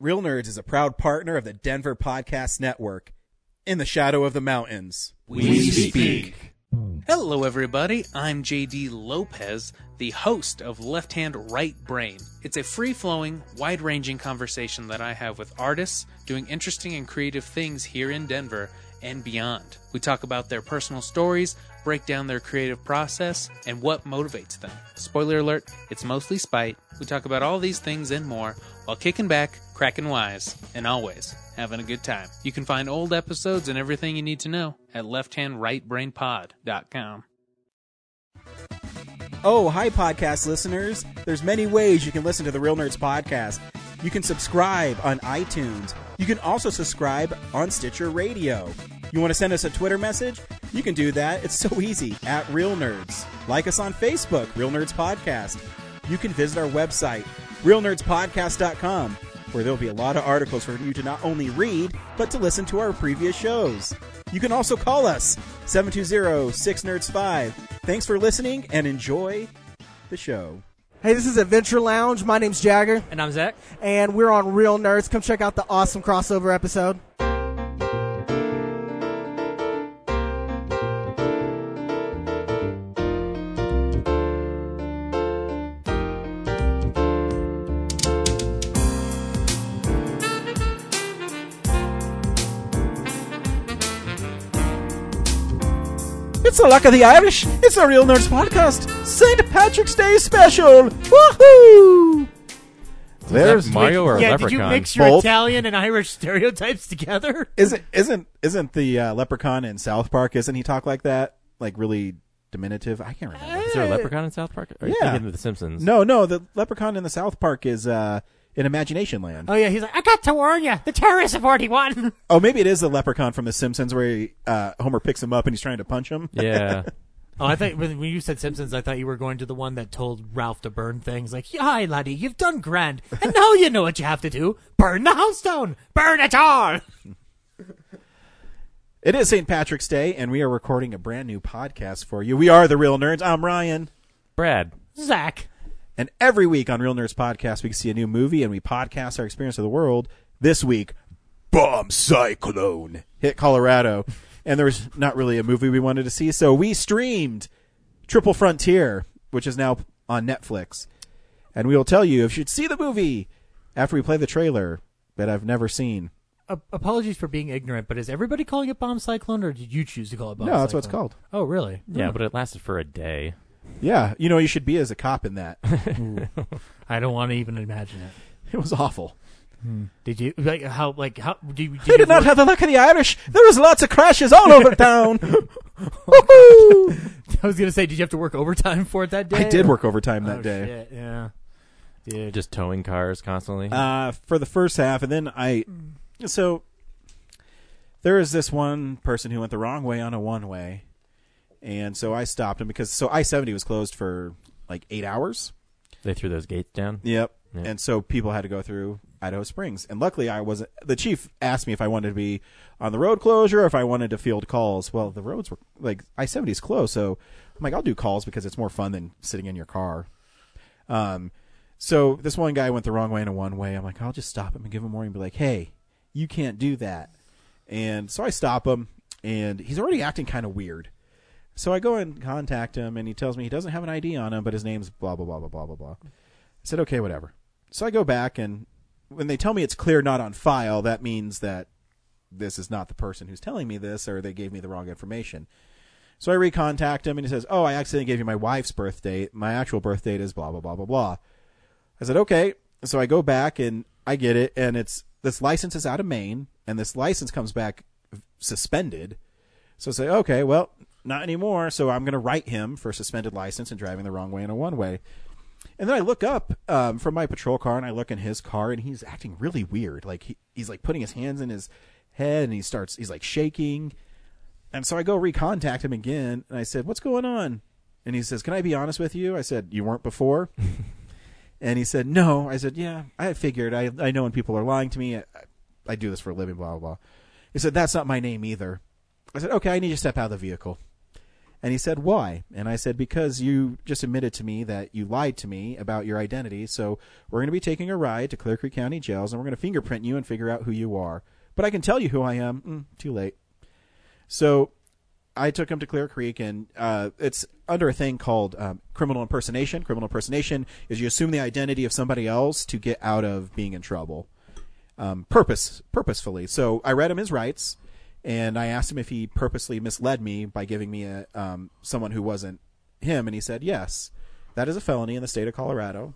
Real Nerds is a proud partner of the Denver Podcast Network. In the shadow of the mountains, we speak. Hello, everybody. I'm JD Lopez, the host of Left Hand Right Brain. It's a free flowing, wide ranging conversation that I have with artists doing interesting and creative things here in Denver and beyond. We talk about their personal stories, break down their creative process, and what motivates them. Spoiler alert, it's mostly spite. We talk about all these things and more while kicking back, cracking wise, and always having a good time. You can find old episodes and everything you need to know at lefthandrightbrainpod.com. Oh, hi, podcast listeners. There's many ways you can listen to the Real Nerds podcast. You can subscribe on iTunes. You can also subscribe on Stitcher Radio. You want to send us a Twitter message? You can do that. It's so easy at Real Nerds. Like us on Facebook, Real Nerds Podcast. You can visit our website, realnerdspodcast.com, where there'll be a lot of articles for you to not only read, but to listen to our previous shows. You can also call us 720-6nerds5. Thanks for listening and enjoy the show. Hey, this is Adventure Lounge. My name's Jagger. And I'm Zach. And we're on Real Nerds. Come check out the awesome crossover episode. It's the luck of the Irish. It's a Real Nerds podcast. St. Patrick's Day special. Woohoo! There's Mario or yeah, Leprechaun. did you mix your Both. Italian and Irish stereotypes together? Isn't isn't isn't the uh, leprechaun in South Park? Isn't he talk like that? Like really diminutive? I can't remember. Is there a leprechaun in South Park? Or are you Yeah. thinking of The Simpsons? No, no, the leprechaun in the South Park is uh, in Imagination Land. Oh yeah, he's like, I got to warn you, the terrorists have already won. Oh, maybe it is the leprechaun from The Simpsons where he, uh, Homer picks him up and he's trying to punch him. Yeah. oh, I thought when when you said Simpsons, I thought you were going to the one that told Ralph to burn things. Like, hi laddie, you've done grand, and now you know what you have to do: burn the house down, burn it all. It is St. Patrick's Day, and we are recording a brand new podcast for you. We are the Real Nerds. I'm Ryan. Brad. Zach, And every week on Real Nerds Podcast, we can see a new movie and we podcast our experience of the world. This week, Bomb Cyclone hit Colorado. And there was not really a movie we wanted to see, so we streamed Triple Frontier, which is now on Netflix. And we will tell you if you should see the movie after we play the trailer that I've never seen. a- apologies for being ignorant, but is everybody calling it bomb cyclone, or did you choose to call it bomb? no, that's what it's called. Oh, really? Yeah, but it lasted for a day. Yeah, you know, you should be as a cop in that. I don't want to even imagine it. It was awful. Did you like how like how did you? Did They you did not work- have the luck of the Irish. There was lots of crashes all over town. Woohoo! I was gonna say, did you have to work overtime for it that day? I did work overtime that Oh, day. shit, yeah, dude. Just towing cars constantly. Uh, for the first half, and then I. So there is this one person who went the wrong way on a one way, and so I stopped him because so I seventy was closed for like eight hours. they threw those gates down. Yep. Yeah. And so people had to go through Idaho Springs, and luckily I wasn't. The chief asked me if I wanted to be on the road closure or if I wanted to field calls. Well, the roads were like I seventy is closed, so I'm like I'll do calls because it's more fun than sitting in your car. Um, so this one guy went the wrong way in a one way. I'm like I'll just stop him and give him a warning, and be like, hey, you can't do that. And so I stop him, and he's already acting kind of weird. So I go and contact him, and he tells me he doesn't have an ID on him, but his name's blah blah blah blah blah blah blah. I said, okay, whatever. So I go back, and when they tell me it's clear not on file, that means that this is not the person who's telling me this, or they gave me the wrong information. So I recontact him, and he says, oh, I accidentally gave you my wife's birth date. My actual birth date is blah blah blah blah blah. I said, okay. So I go back, and I get it, and it's this license is out of Maine, and this license comes back suspended. So I say, okay, well, not anymore. So I'm going to write him for suspended license and driving the wrong way in a one way. And then I look up um, from my patrol car and I look in his car and he's acting really weird. Like he, he's like putting his hands in his head and he starts, he's like shaking. And so I go recontact him again and I said, what's going on? And he says, can I be honest with you? I said, you weren't before. and he said, no. I said, yeah, I figured. I, I know when people are lying to me. I, I do this for a living, blah, blah, blah. He said, that's not my name either. I said, okay, I need you to step out of the vehicle. And he said, Why? And I said, Because you just admitted to me that you lied to me about your identity. So we're going to be taking a ride to Clear Creek County jails and we're going to fingerprint you and figure out who you are. But I can tell you who I am. Mm, too late. So I took him to Clear Creek, and uh, it's under a thing called um, criminal impersonation. Criminal impersonation is you assume the identity of somebody else to get out of being in trouble, um, purpose purposefully. So I read him his rights, and I asked him if he purposely misled me by giving me a um, someone who wasn't him, and he said yes, that is a felony in the state of Colorado.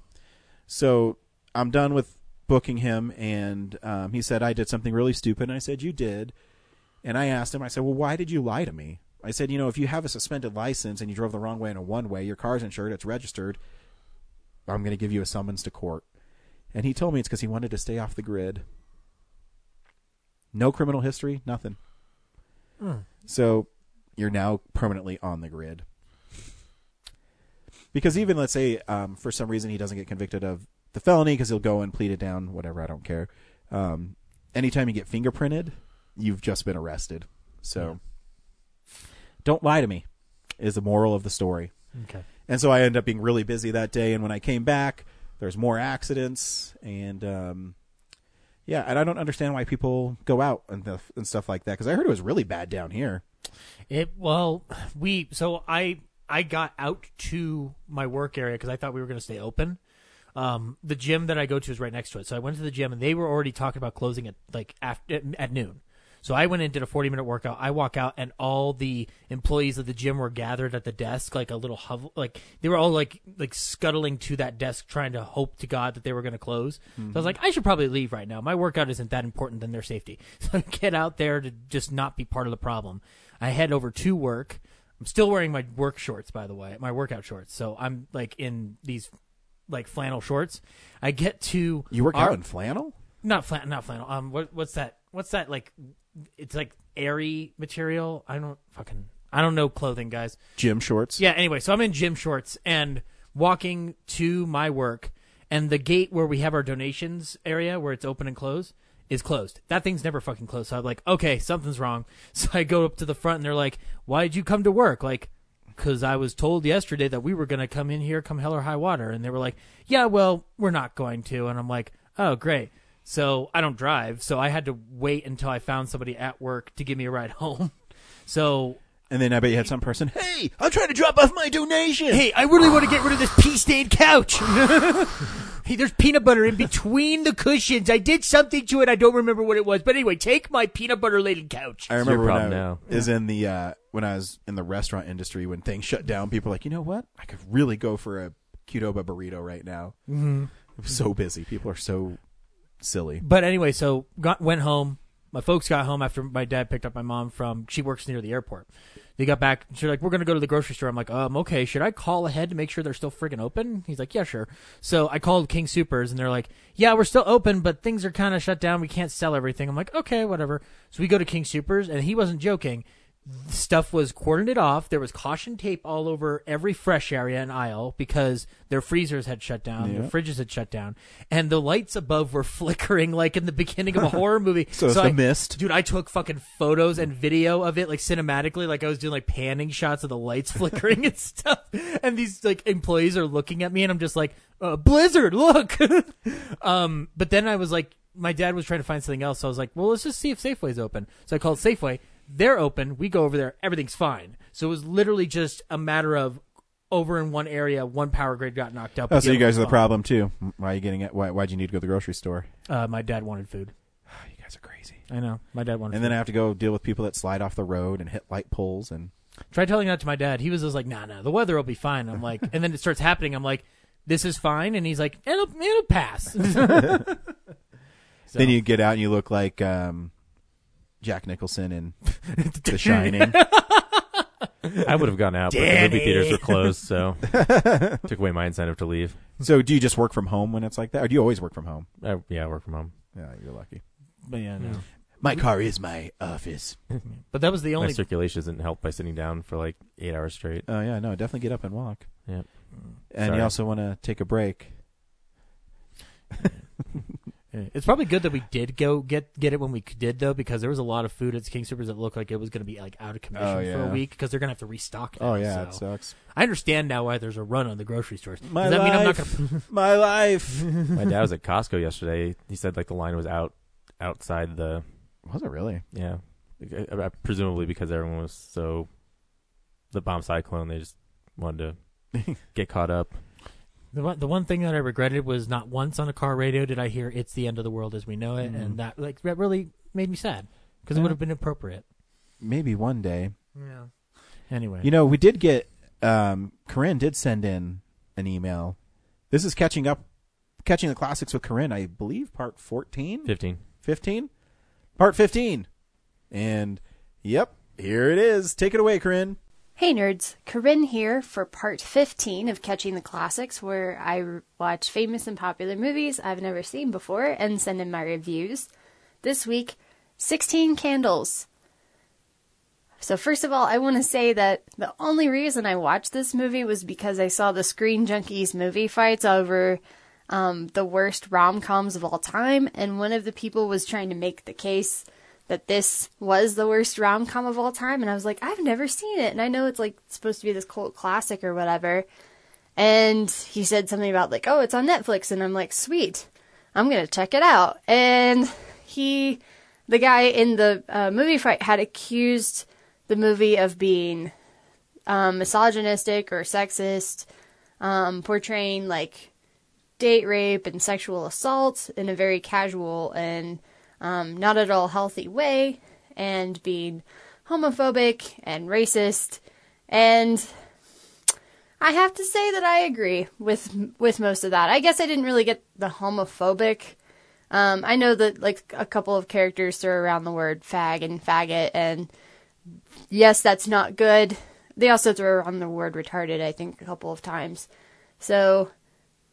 So I'm done with booking him, and um, he said I did something really stupid, and I said you did. And I asked him, I said, well, why did you lie to me? I said, you know, if you have a suspended license and you drove the wrong way in a one way, your car's insured, it's registered, I'm going to give you a summons to court. And he told me it's because he wanted to stay off the grid. No criminal history, nothing. So you're now permanently on the grid. Because even, let's say, um, for some reason he doesn't get convicted of the felony because he'll go and plead it down, whatever, I don't care. Um, anytime you get fingerprinted, you've just been arrested. So don't lie to me is the moral of the story. Okay. And so I ended up being really busy that day. And when I came back, there's more accidents and um, yeah, and I don't understand why people go out and, the, and stuff like that because I heard it was really bad down here. It well, we so I I got out to my work area because I thought we were going to stay open. Um, the gym that I go to is right next to it, so I went to the gym and they were already talking about closing at like after at noon. So I went in, did a forty minute workout. I walk out and all the employees of the gym were gathered at the desk, like a little hovel, like they were all like like scuttling to that desk, trying to hope to God that they were going to close. So I was like, I should probably leave right now. My workout isn't that important than their safety. So I get out there to just not be part of the problem. I head over to work. I'm still wearing my work shorts, by the way, my workout shorts. So I'm like in these like flannel shorts. I get to You work our- out in flannel? not flannel, not flannel. Um, what, what's that? What's that like? It's like airy material. I don't fucking. I don't know clothing, guys. Gym shorts? Yeah. Anyway, so I'm in gym shorts and walking to my work, and the gate where we have our donations area where it's open and closed is closed. That thing's never fucking closed. So I'm like, okay, something's wrong. So I go up to the front, and they're like, "Why did you come to work?" Like. Because I was told yesterday that we were going to come in here, come hell or high water. And they were like, yeah, well, we're not going to. And I'm like, oh, great. So I don't drive, so I had to wait until I found somebody at work to give me a ride home. So And then I bet you had some person, hey, I'm trying to drop off my donation. hey, I really want to get rid of this pea stained couch. hey, there's peanut butter in between the cushions. I did something to it. I don't remember what it was, but anyway, take my peanut butter laden couch. I remember when I problem now. is in the uh, when I was in the restaurant industry when things shut down. People were like, you know what? I could really go for a Qdoba burrito right now. Mm-hmm. It was so busy. People are so silly. But anyway, so got went home. My folks got home after my dad picked up my mom from. She works near the airport. They got back. She's like, "We're gonna go to the grocery store." I'm like, "Um, okay. Should I call ahead to make sure they're still friggin' open?" He's like, "Yeah, sure." So I called King Supers, and they're like, "Yeah, we're still open, but things are kind of shut down. We can't sell everything." I'm like, "Okay, whatever." So we go to King Supers, and he wasn't joking. Stuff was cordoned off. There was caution tape all over every fresh area and aisle because their freezers had shut down, their fridges had shut down, and the lights above were flickering like in the beginning of a horror movie. So it's the I- mist. Dude, I took fucking photos and video of it, like cinematically, like I was doing like panning shots of the lights flickering and stuff. And these like employees are looking at me, and I'm just like, uh, "Blizzard, look!" um, but then I was like, my dad was trying to find something else, so I was like, "Well, let's just see if Safeway's open." So I called Safeway. They're open. We go over there. Everything's fine. So it was literally just a matter of over in one area, one power grid got knocked out. Oh, so you guys are the problem too. Why are you getting it? Why why'd you need to go to the grocery store? Uh, my dad wanted food. You guys are crazy. I know. My dad wanted. And food. then I have to go deal with people that slide off the road and hit light poles and Try telling that to my dad. He was just like, "Nah, nah, the weather will be fine." I'm like, and then it starts happening. I'm like, "This is fine," and he's like, "It'll it'll pass." So- then you get out and you look like um, Jack Nicholson in The Shining. I would have gone out, but the movie theaters were closed, so took away my incentive to leave. so do you just work from home when it's like that, or do you always work from home? I, yeah, I work from home. Yeah, you're lucky. but yeah, no. My car is my office. But that was the My only. circulation isn't helped by sitting down for like eight hours straight. Oh yeah, no, definitely get up and walk. Yep. And Sorry. you also want to take a break. Yeah. It's probably good that we did go get get it when we did though, because there was a lot of food at King Supers that looked like it was going to be like out of commission Oh, for yeah. a week because they're going to have to restock. Now, Oh yeah, it so. sucks. I understand now why there's a run on the grocery stores. My Does that mean I'm not life. going to? My life. My dad was at Costco yesterday. He said like the line was out outside the Was it really? yeah, presumably because everyone was so the bomb cyclone. They just wanted to get caught up. The one, the one thing that I regretted was not once on a car radio did I hear "It's the end of the world as we know it," and that like that really made me sad because it Yeah. would have been appropriate. Maybe one day. Yeah. Anyway, You know, we did get um Corinne did send in an email. This is catching up catching the classics with Corinne, I believe part 14, Fifteen. 15? Part 15. And yep, here it is. Take it away, Corinne. Hey nerds, Corinne here for part 15 of Catching the Classics, where I watch famous and popular movies I've never seen before and send in my reviews. This week, 16 Candles. So, first of all, I want to say that the only reason I watched this movie was because I saw the Screen Junkies movie fights over um, the worst rom coms of all time, and one of the people was trying to make the case that this was the worst rom com of all time, and I was like, I've never seen it, and I know it's like supposed to be this cult classic or whatever. And he said something about like, oh, it's on Netflix, and I'm like, sweet, I'm gonna check it out. And he, the guy in the uh, movie fight, had accused the movie of being um, misogynistic or sexist, um, portraying like date rape and sexual assault in a very casual and um, not at all healthy way, and being homophobic and racist. And I have to say that I agree with with most of that. I guess I didn't really get the homophobic. Um, I know that like a couple of characters throw around the word fag and faggot, and yes, that's not good. They also throw around the word retarded, I think, a couple of times. So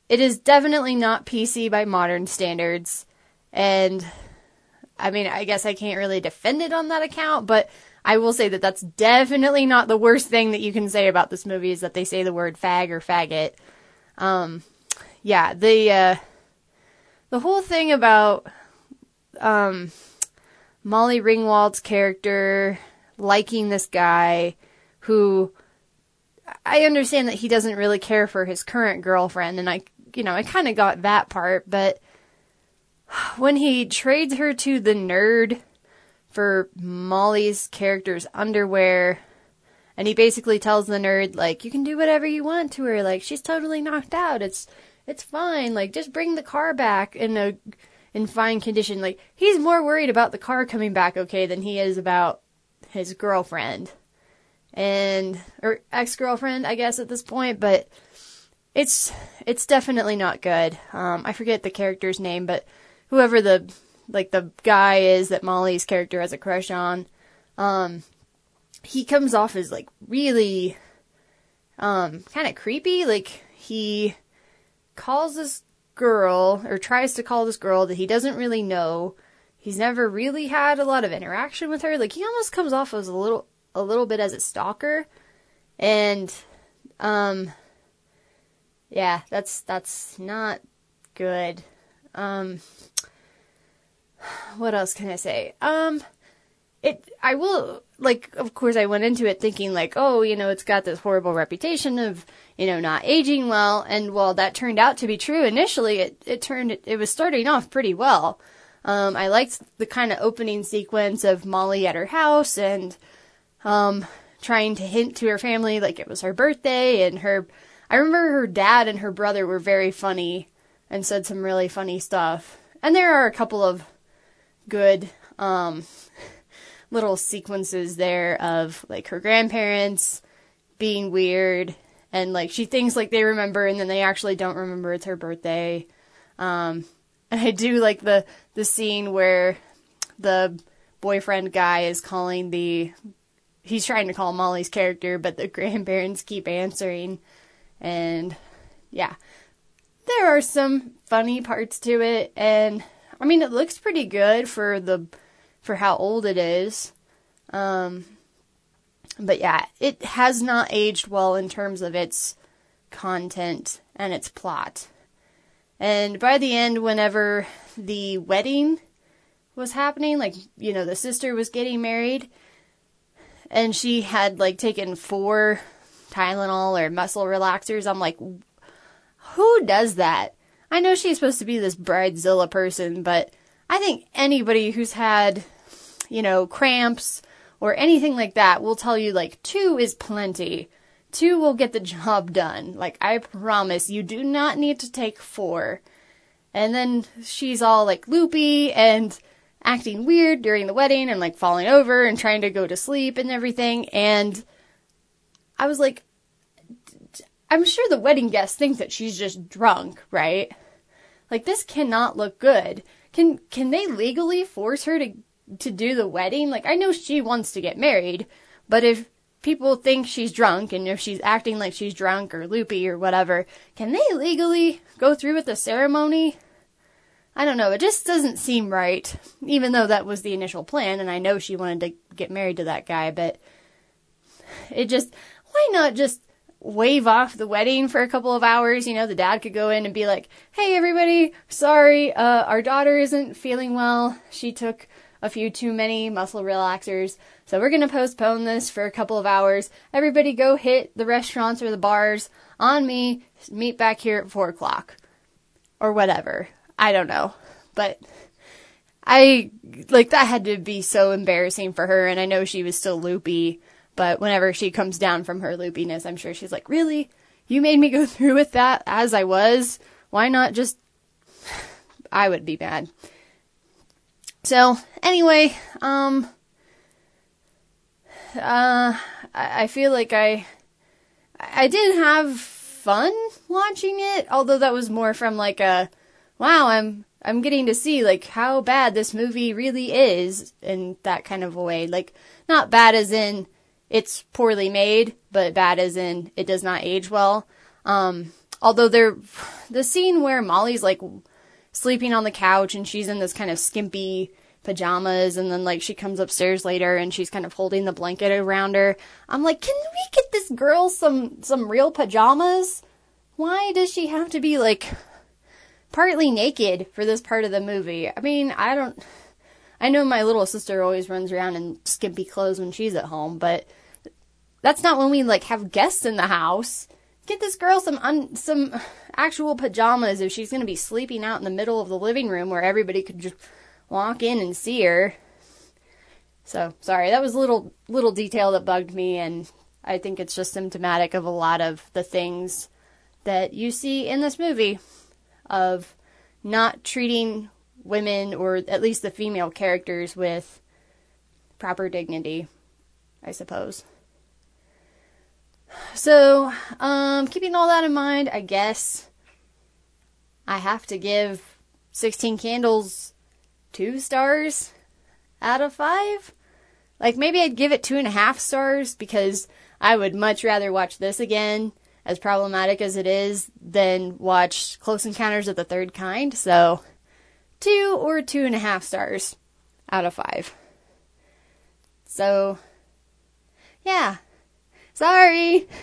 it is definitely not PC by modern standards. And I mean, I guess I can't really defend it on that account, but I will say that that's definitely not the worst thing that you can say about this movie is that they say the word fag or faggot. Um, yeah, the uh, the whole thing about um, Molly Ringwald's character liking this guy who I understand that he doesn't really care for his current girlfriend, and I, you know, I kind of got that part, but when he trades her to the nerd for Molly's character's underwear, and he basically tells the nerd like, "You can do whatever you want to her. Like she's totally knocked out. It's it's fine. Like just bring the car back in a in fine condition." Like he's more worried about the car coming back okay than he is about his girlfriend and or ex-girlfriend, I guess at this point, but it's it's definitely not good. Um, I forget the character's name, but whoever the like the guy is that Molly's character has a crush on, um, he comes off as like really um kind of creepy. Like he calls this girl or tries to call this girl that he doesn't really know. He's never really had a lot of interaction with her. Like he almost comes off as a little a little bit as a stalker. And um yeah, that's that's not good. Um what else can I say? Um it I will like of course I went into it thinking like, oh, you know, it's got this horrible reputation of, you know, not aging well and while that turned out to be true initially, it it turned it was starting off pretty well. Um I liked the kind of opening sequence of Molly at her house and um trying to hint to her family like it was her birthday and her I remember her dad and her brother were very funny and said some really funny stuff. And there are a couple of good um little sequences there of like her grandparents being weird and like she thinks like they remember and then they actually don't remember it's her birthday. Um and I do like the the scene where the boyfriend guy is calling the he's trying to call Molly's character but the grandparents keep answering and yeah. There are some funny parts to it and I mean it looks pretty good for the for how old it is. Um, but yeah, it has not aged well in terms of its content and its plot. And by the end, whenever the wedding was happening, like, you know, the sister was getting married, and she had like taken four Tylenol or muscle relaxers, I'm like, who does that? I know she's supposed to be this bridezilla person, but I think anybody who's had, you know, cramps or anything like that will tell you like two is plenty. Two will get the job done. Like I promise you do not need to take four. And then she's all like loopy and acting weird during the wedding and like falling over and trying to go to sleep and everything. And I was like, I'm sure the wedding guests think that she's just drunk, right? Like this cannot look good. Can can they legally force her to to do the wedding? Like I know she wants to get married, but if people think she's drunk and if she's acting like she's drunk or loopy or whatever, can they legally go through with the ceremony? I don't know. It just doesn't seem right, even though that was the initial plan, and I know she wanted to get married to that guy, but it just, why not just wave off the wedding for a couple of hours? You know, the dad could go in and be like, hey, everybody, sorry, uh, our daughter isn't feeling well. She took a few too many muscle relaxers, so we're gonna postpone this for a couple of hours. Everybody go hit the restaurants or the bars on me, meet back here at four o'clock. Or whatever. I don't know. But I like that had to be so embarrassing for her and I know she was still loopy, but whenever she comes down from her loopiness, I'm sure she's like, "Really? You made me go through with that as I was? Why not just I would be mad." So, anyway, um uh I I feel like I I did have fun watching it, although that was more from like a wow, I'm I'm getting to see like how bad this movie really is in that kind of a way. Like not bad as in it's poorly made, but bad as in it does not age well. Um although there the scene where Molly's like sleeping on the couch and she's in this kind of skimpy pajamas and then like she comes upstairs later and she's kind of holding the blanket around her. I'm like, "Can we get this girl some some real pajamas?" Why does she have to be like partly naked for this part of the movie. I mean, I don't. I know my little sister always runs around in skimpy clothes when she's at home, but that's not when we like have guests in the house. Get this girl some un, some actual pajamas if she's going to be sleeping out in the middle of the living room where everybody could just walk in and see her. So, sorry, that was a little little detail that bugged me and I think it's just symptomatic of a lot of the things that you see in this movie of not treating women or at least the female characters with proper dignity, I suppose. So, um, keeping all that in mind, I guess I have to give 16 Candles two stars out of five. Like, maybe I'd give it two and a half stars because I would much rather watch this again as problematic as it is, than watch Close Encounters of the Third Kind. So, two or two and a half stars out of five. So, yeah. Sorry.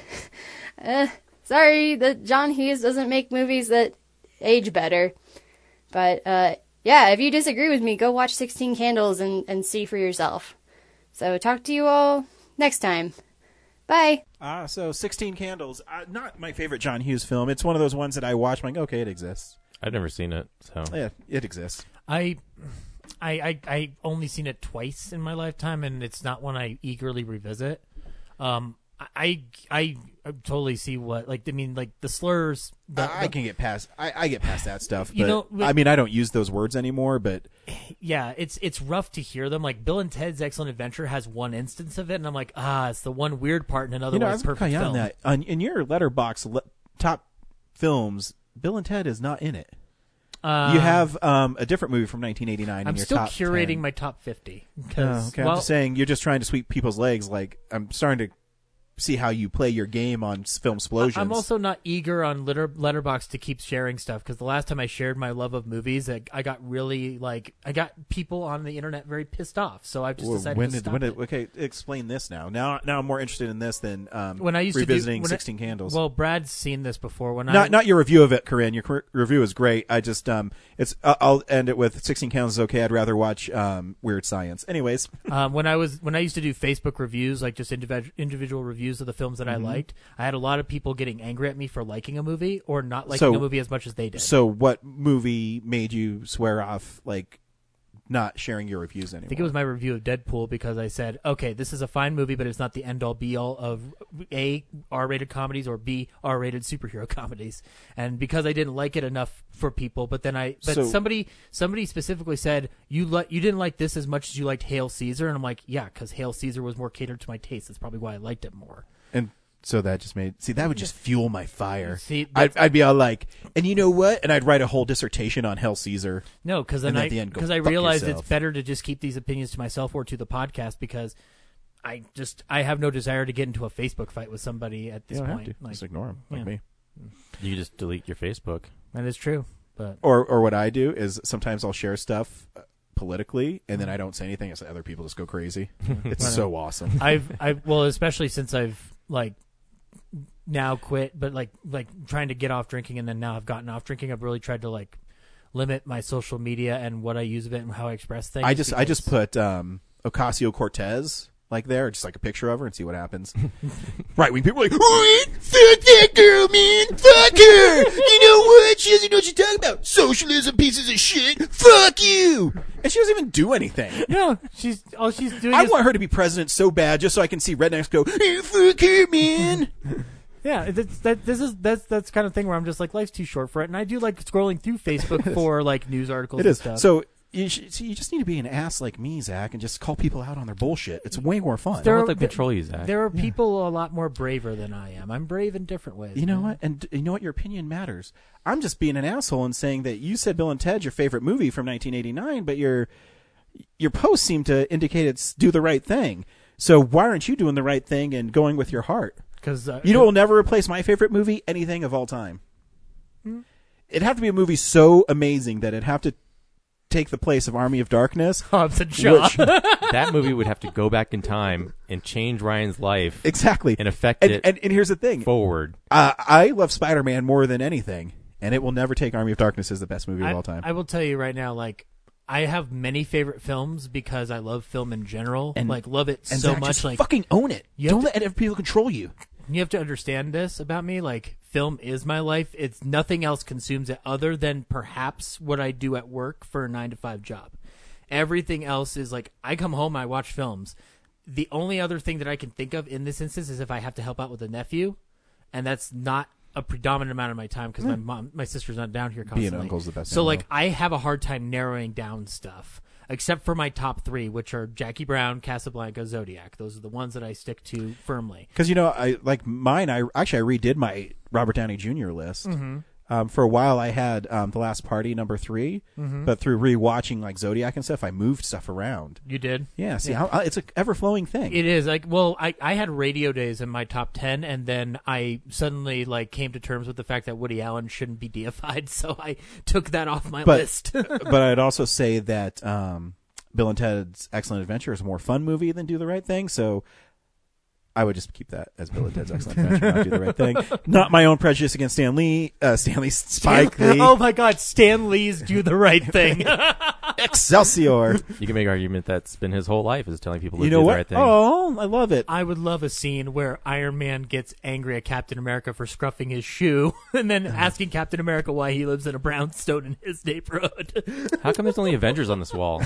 Uh, sorry that John Hughes doesn't make movies that age better. But, uh, yeah, if you disagree with me, go watch 16 Candles and, and see for yourself. So, talk to you all next time. Bye. Ah, so 16 Candles. Uh, not my favorite John Hughes film. It's one of those ones that I watch. I'm like, okay, it exists. I've never seen it, so Yeah, it exists. I, I, I, I only seen it twice in my lifetime, and it's not one I eagerly revisit. Um, I, I, I totally see what like I mean, like the slurs. The, I, I can get past. I, I get past that stuff. But You know, but- I mean, I don't use those words anymore. But yeah, it's it's rough to hear them. Like Bill and Ted's Excellent Adventure has one instance of it, and I'm like, ah, it's the one weird part in an you know, I otherwise was gonna perfect call on that. On, in your Letterboxd le- top films, Bill and Ted is not in it. Uh, you have um, a different movie from 1989 I'm your still curating 10. my top 50. Oh, okay, well, I'm just saying you're just trying to sweep people's legs. Like I'm starting to see how you play your game on film explosions. I'm also not eager on litter, Letterboxd to keep sharing stuff because the last time I shared my love of movies, I, I got really like I got people on the internet very pissed off. So I've just Well, decided when to did, stop when it. okay, explain this now. Now, now I'm more interested in this than um, when I used revisiting to do, when I- Sixteen Candles. Well, Brad's seen this before. When I not not your review of it, Corinne. Your review is great. I just um, it's uh, I'll end it with Sixteen Candles is okay. I'd rather watch um, Weird Science. Anyways, um, when I was when I used to do Facebook reviews, like just individ- individual reviews of the films that Mm-hmm. I liked, I had a lot of people getting angry at me for liking a movie or not liking So- a movie as much as they did. so what movie made you swear off like not sharing your reviews anymore? I think it was my review of Deadpool because I said, okay, this is a fine movie, but it's not the end all be all of A, R rated comedies or B, R rated superhero comedies. And because I didn't like it enough for people, but then I, but So- somebody, somebody specifically said, you li- you didn't like this as much as you liked Hail Caesar. And I'm like, yeah, because Hail Caesar was more catered to my taste. That's probably why I liked it more. and so that just made see that would just fuel my fire. See, I'd, I'd be all like, and you know what? And I'd write a whole dissertation on Hail Caesar. No, because then And at I the end, go because I fuck realized yourself. it's better to just keep these opinions to myself or to the podcast because I just I have no desire to get into a Facebook fight with somebody at this You don't have point. to Like, just ignore them like yeah. me. You just delete your Facebook. that is true, but Or or what I do is sometimes I'll share stuff uh, politically and then I don't say anything. It's other people just go crazy. It's so awesome. I've I well especially since I've like now quit, but like like trying to get off drinking and then now I've gotten off drinking. I've really tried to like limit my social media and what I use of it and how I express things. I just I just put um, Ocasio Cortez like there, just like a picture of her, and see what happens. right wing people are like, oh, fuck that girl, man, fuck her. You know what? She doesn't know what she's talking about. Socialism, pieces of shit. Fuck you. And she doesn't even do anything. no. She's all she's doing. I is, want her to be president so bad, just so I can see rednecks go, hey, fuck her, man. Yeah, that's, that this is that's that's kind of thing where I'm just like life's too short for it, and I do like scrolling through Facebook for like news articles. It and is. stuff. So you, sh- so you just need to be an ass like me, Zach, and just call people out on their bullshit. It's way more fun. There Don't are- let them control you, Zach. there are people a lot more braver than I am. I'm brave in different ways. You know man. what? And d- you know what? Your opinion matters. I'm just being an asshole and saying that you said Bill and Ted's your favorite movie from 1989, but your your posts seem to indicate it's do the right thing. So why aren't you doing the right thing and going with your heart? Because uh, You know, what will never replace my favorite movie, anything of all time. It'd have to be a movie so amazing that it'd have to take the place of Army of Darkness. Hobbs and Shaw. Which, that movie would have to go back in time and change Ryan's life exactly. and affect And, it and, and here's the thing. forward. Uh, I love Spider-Man more than anything, and it will never take Army of Darkness as the best movie I, of all time. I will tell you right now, like I have many favorite films because I love film in general. And- like love it and so Zach, much. just Like fucking own it. You Don't to- let other people control you. You have to understand this about me. Like film is my life. It's nothing else consumes it other than perhaps what I do at work for a nine to five job. Everything else is like I come home, I watch films. The only other thing that I can think of in this instance is if I have to help out with a nephew, and that's not a predominant amount of my time because my hmm. mom, my sister's not down here constantly. Being uncle's the best So the like I have a hard time narrowing down stuff. Except for my top three, which are Jackie Brown, Casablanca, Zodiac. Those are the ones that I stick to firmly. Because you know, I like mine. I actually I redid my Robert Downey Jr. list. Mm-hmm. Um, for a while, I had um, the Last Party number 3 Mm-hmm. but through rewatching like Zodiac and stuff, I moved stuff around. You did? Yeah, see, how, it's a ever flowing thing. It is like well, I I had radio days in my top ten, and then I suddenly like came to terms with the fact that Woody Allen shouldn't be deified, so I took that off my But- list. but I'd also say that um, Bill and Ted's Excellent Adventure is a more fun movie than Do the Right Thing. So I would just keep that as Bill and Ted's Excellent Adventure, not Do the Right Thing. Not my own prejudice against Stan Lee, uh, Stanley Spike Lee, oh my God, Stan Lee's do the right thing. Excelsior. You can make an argument that's been his whole life is telling people to you do know the what? right thing. Oh, I love it. I would love a scene where Iron Man gets angry at Captain America for scruffing his shoe, and then asking Captain America why he lives in a brownstone in his neighborhood. How come there's only Avengers on this wall?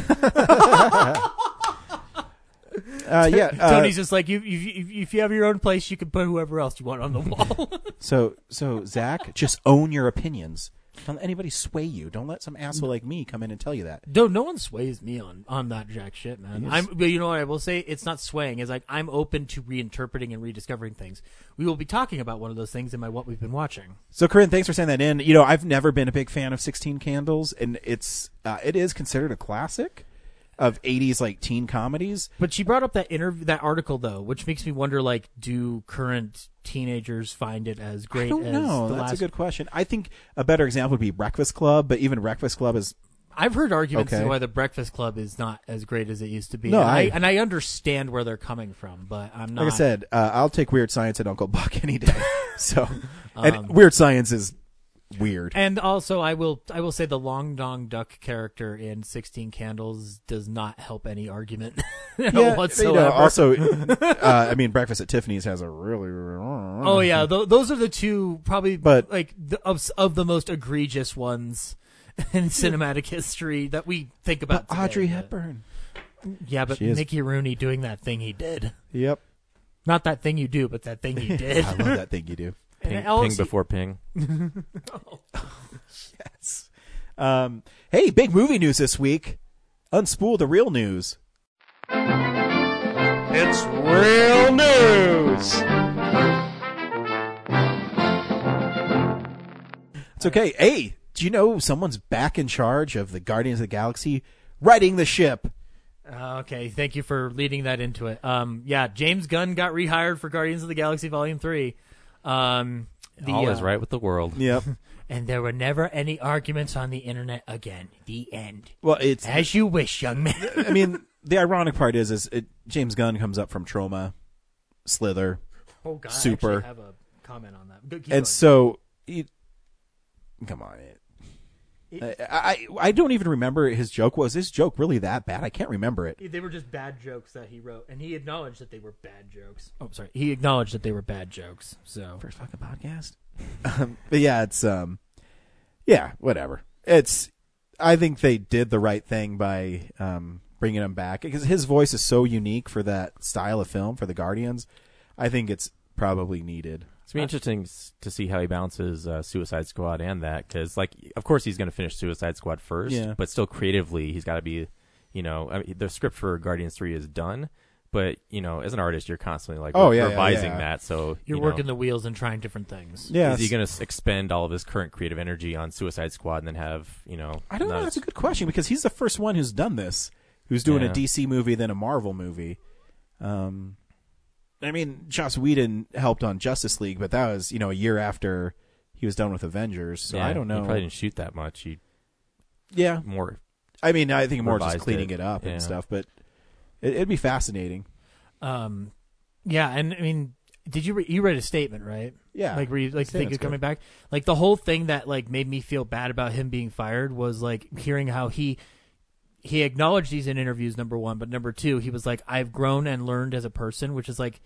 Uh, yeah. uh, Tony's just like, you, if, if, if you have your own place, you can put whoever else you want on the wall. So, so Zach, just own your opinions. Don't let anybody sway you. Don't let some asshole like me come in and tell you that. No, no one sways me on on that jack shit, man. I'm, but you know what I will say? It's not swaying. It's like I'm open to reinterpreting and rediscovering things. We will be talking about one of those things in my what we've been watching. So, Corinne, thanks for sending that in. You know, I've never been a big fan of Sixteen Candles, and it's uh, it is considered a classic. Of '80s like teen comedies. But she brought up that interview, that article though, which makes me wonder: like, do current teenagers find it as great I don't as know. That's last? a good question. I think a better example would be Breakfast Club, but even Breakfast Club is I've heard arguments Okay. why the Breakfast Club is not as great as it used to be. No, and I, I- and I understand where they're coming from, but I'm not. like I said. Uh, I'll take Weird Science and Uncle Buck any day. so, and Um, Weird Science is weird. And also, I will I will say the Long Dong Duck character in Sixteen Candles does not help any argument Yeah, whatsoever. You know, also, uh, I mean, Breakfast at Tiffany's has a really. oh yeah, th- those are the two probably, But- like the, of of the most egregious ones in cinematic history that we think about. But today, Audrey but- Hepburn. Yeah, but Mickey Rooney doing that thing he did. Yep, Not that thing you do, but that thing he did. I love that thing you do. And Ping, it also- ping before ping. Yes. Um, hey, big movie news this week. Unspool the real news. It's real news. It's okay. Hey, do you know someone's back in charge of the Guardians of the Galaxy, riding the ship? Uh, Okay, thank you for leading that into it. Um, yeah, James Gunn got rehired for Guardians of the Galaxy Volume Three. Um, the, All is uh, right with the world. Yep. and there were never any arguments on the internet again. The end. well, it's. As you wish, young man. I mean, the ironic part is, is it, James Gunn comes up from Troma, Slither, oh God, Super. I have a comment on that. Keep and going. so, he, come on. It, I, I I don't even remember his joke. Was his joke really that bad? I can't remember it. They were just bad jokes that he wrote, and he acknowledged that they were bad jokes. Oh, sorry. He acknowledged that they were bad jokes. So first fucking podcast. um, but yeah, it's um, yeah, whatever. It's I think they did the right thing by um bringing him back because his voice is so unique for that style of film for the Guardians. I think it's probably needed. It's gonna be interesting to see how he balances uh, Suicide Squad and that because, like, of course he's going to finish Suicide Squad first, Yeah. but still creatively he's got to be, you know, I mean, the script for Guardians Three is done, but you know, as an artist, you're constantly like Oh, re- yeah, yeah, revising yeah. that. So you're you know, working the wheels and trying different things. Yeah, Is he going to expend all of his current creative energy on Suicide Squad and then have you know? I don't know. not That's a good question because he's the first one who's done this, who's doing Yeah. a DC movie then a Marvel movie. Um, I mean, Joss Whedon helped on Justice League, but that was you know a year after he was done with Avengers. So yeah, I don't know. He probably didn't shoot that much. He yeah, more. I mean, I think more just cleaning it. it, up Yeah. and stuff, but it, it'd be fascinating. Um, yeah, and I mean, did you re- you read a statement right? Yeah, like were you like think Statement's he's coming back? Like the whole thing that like made me feel bad about him being fired was like hearing how he he acknowledged these in interviews. Number one, but number two, he was like, "I've grown and learned as a person," which is like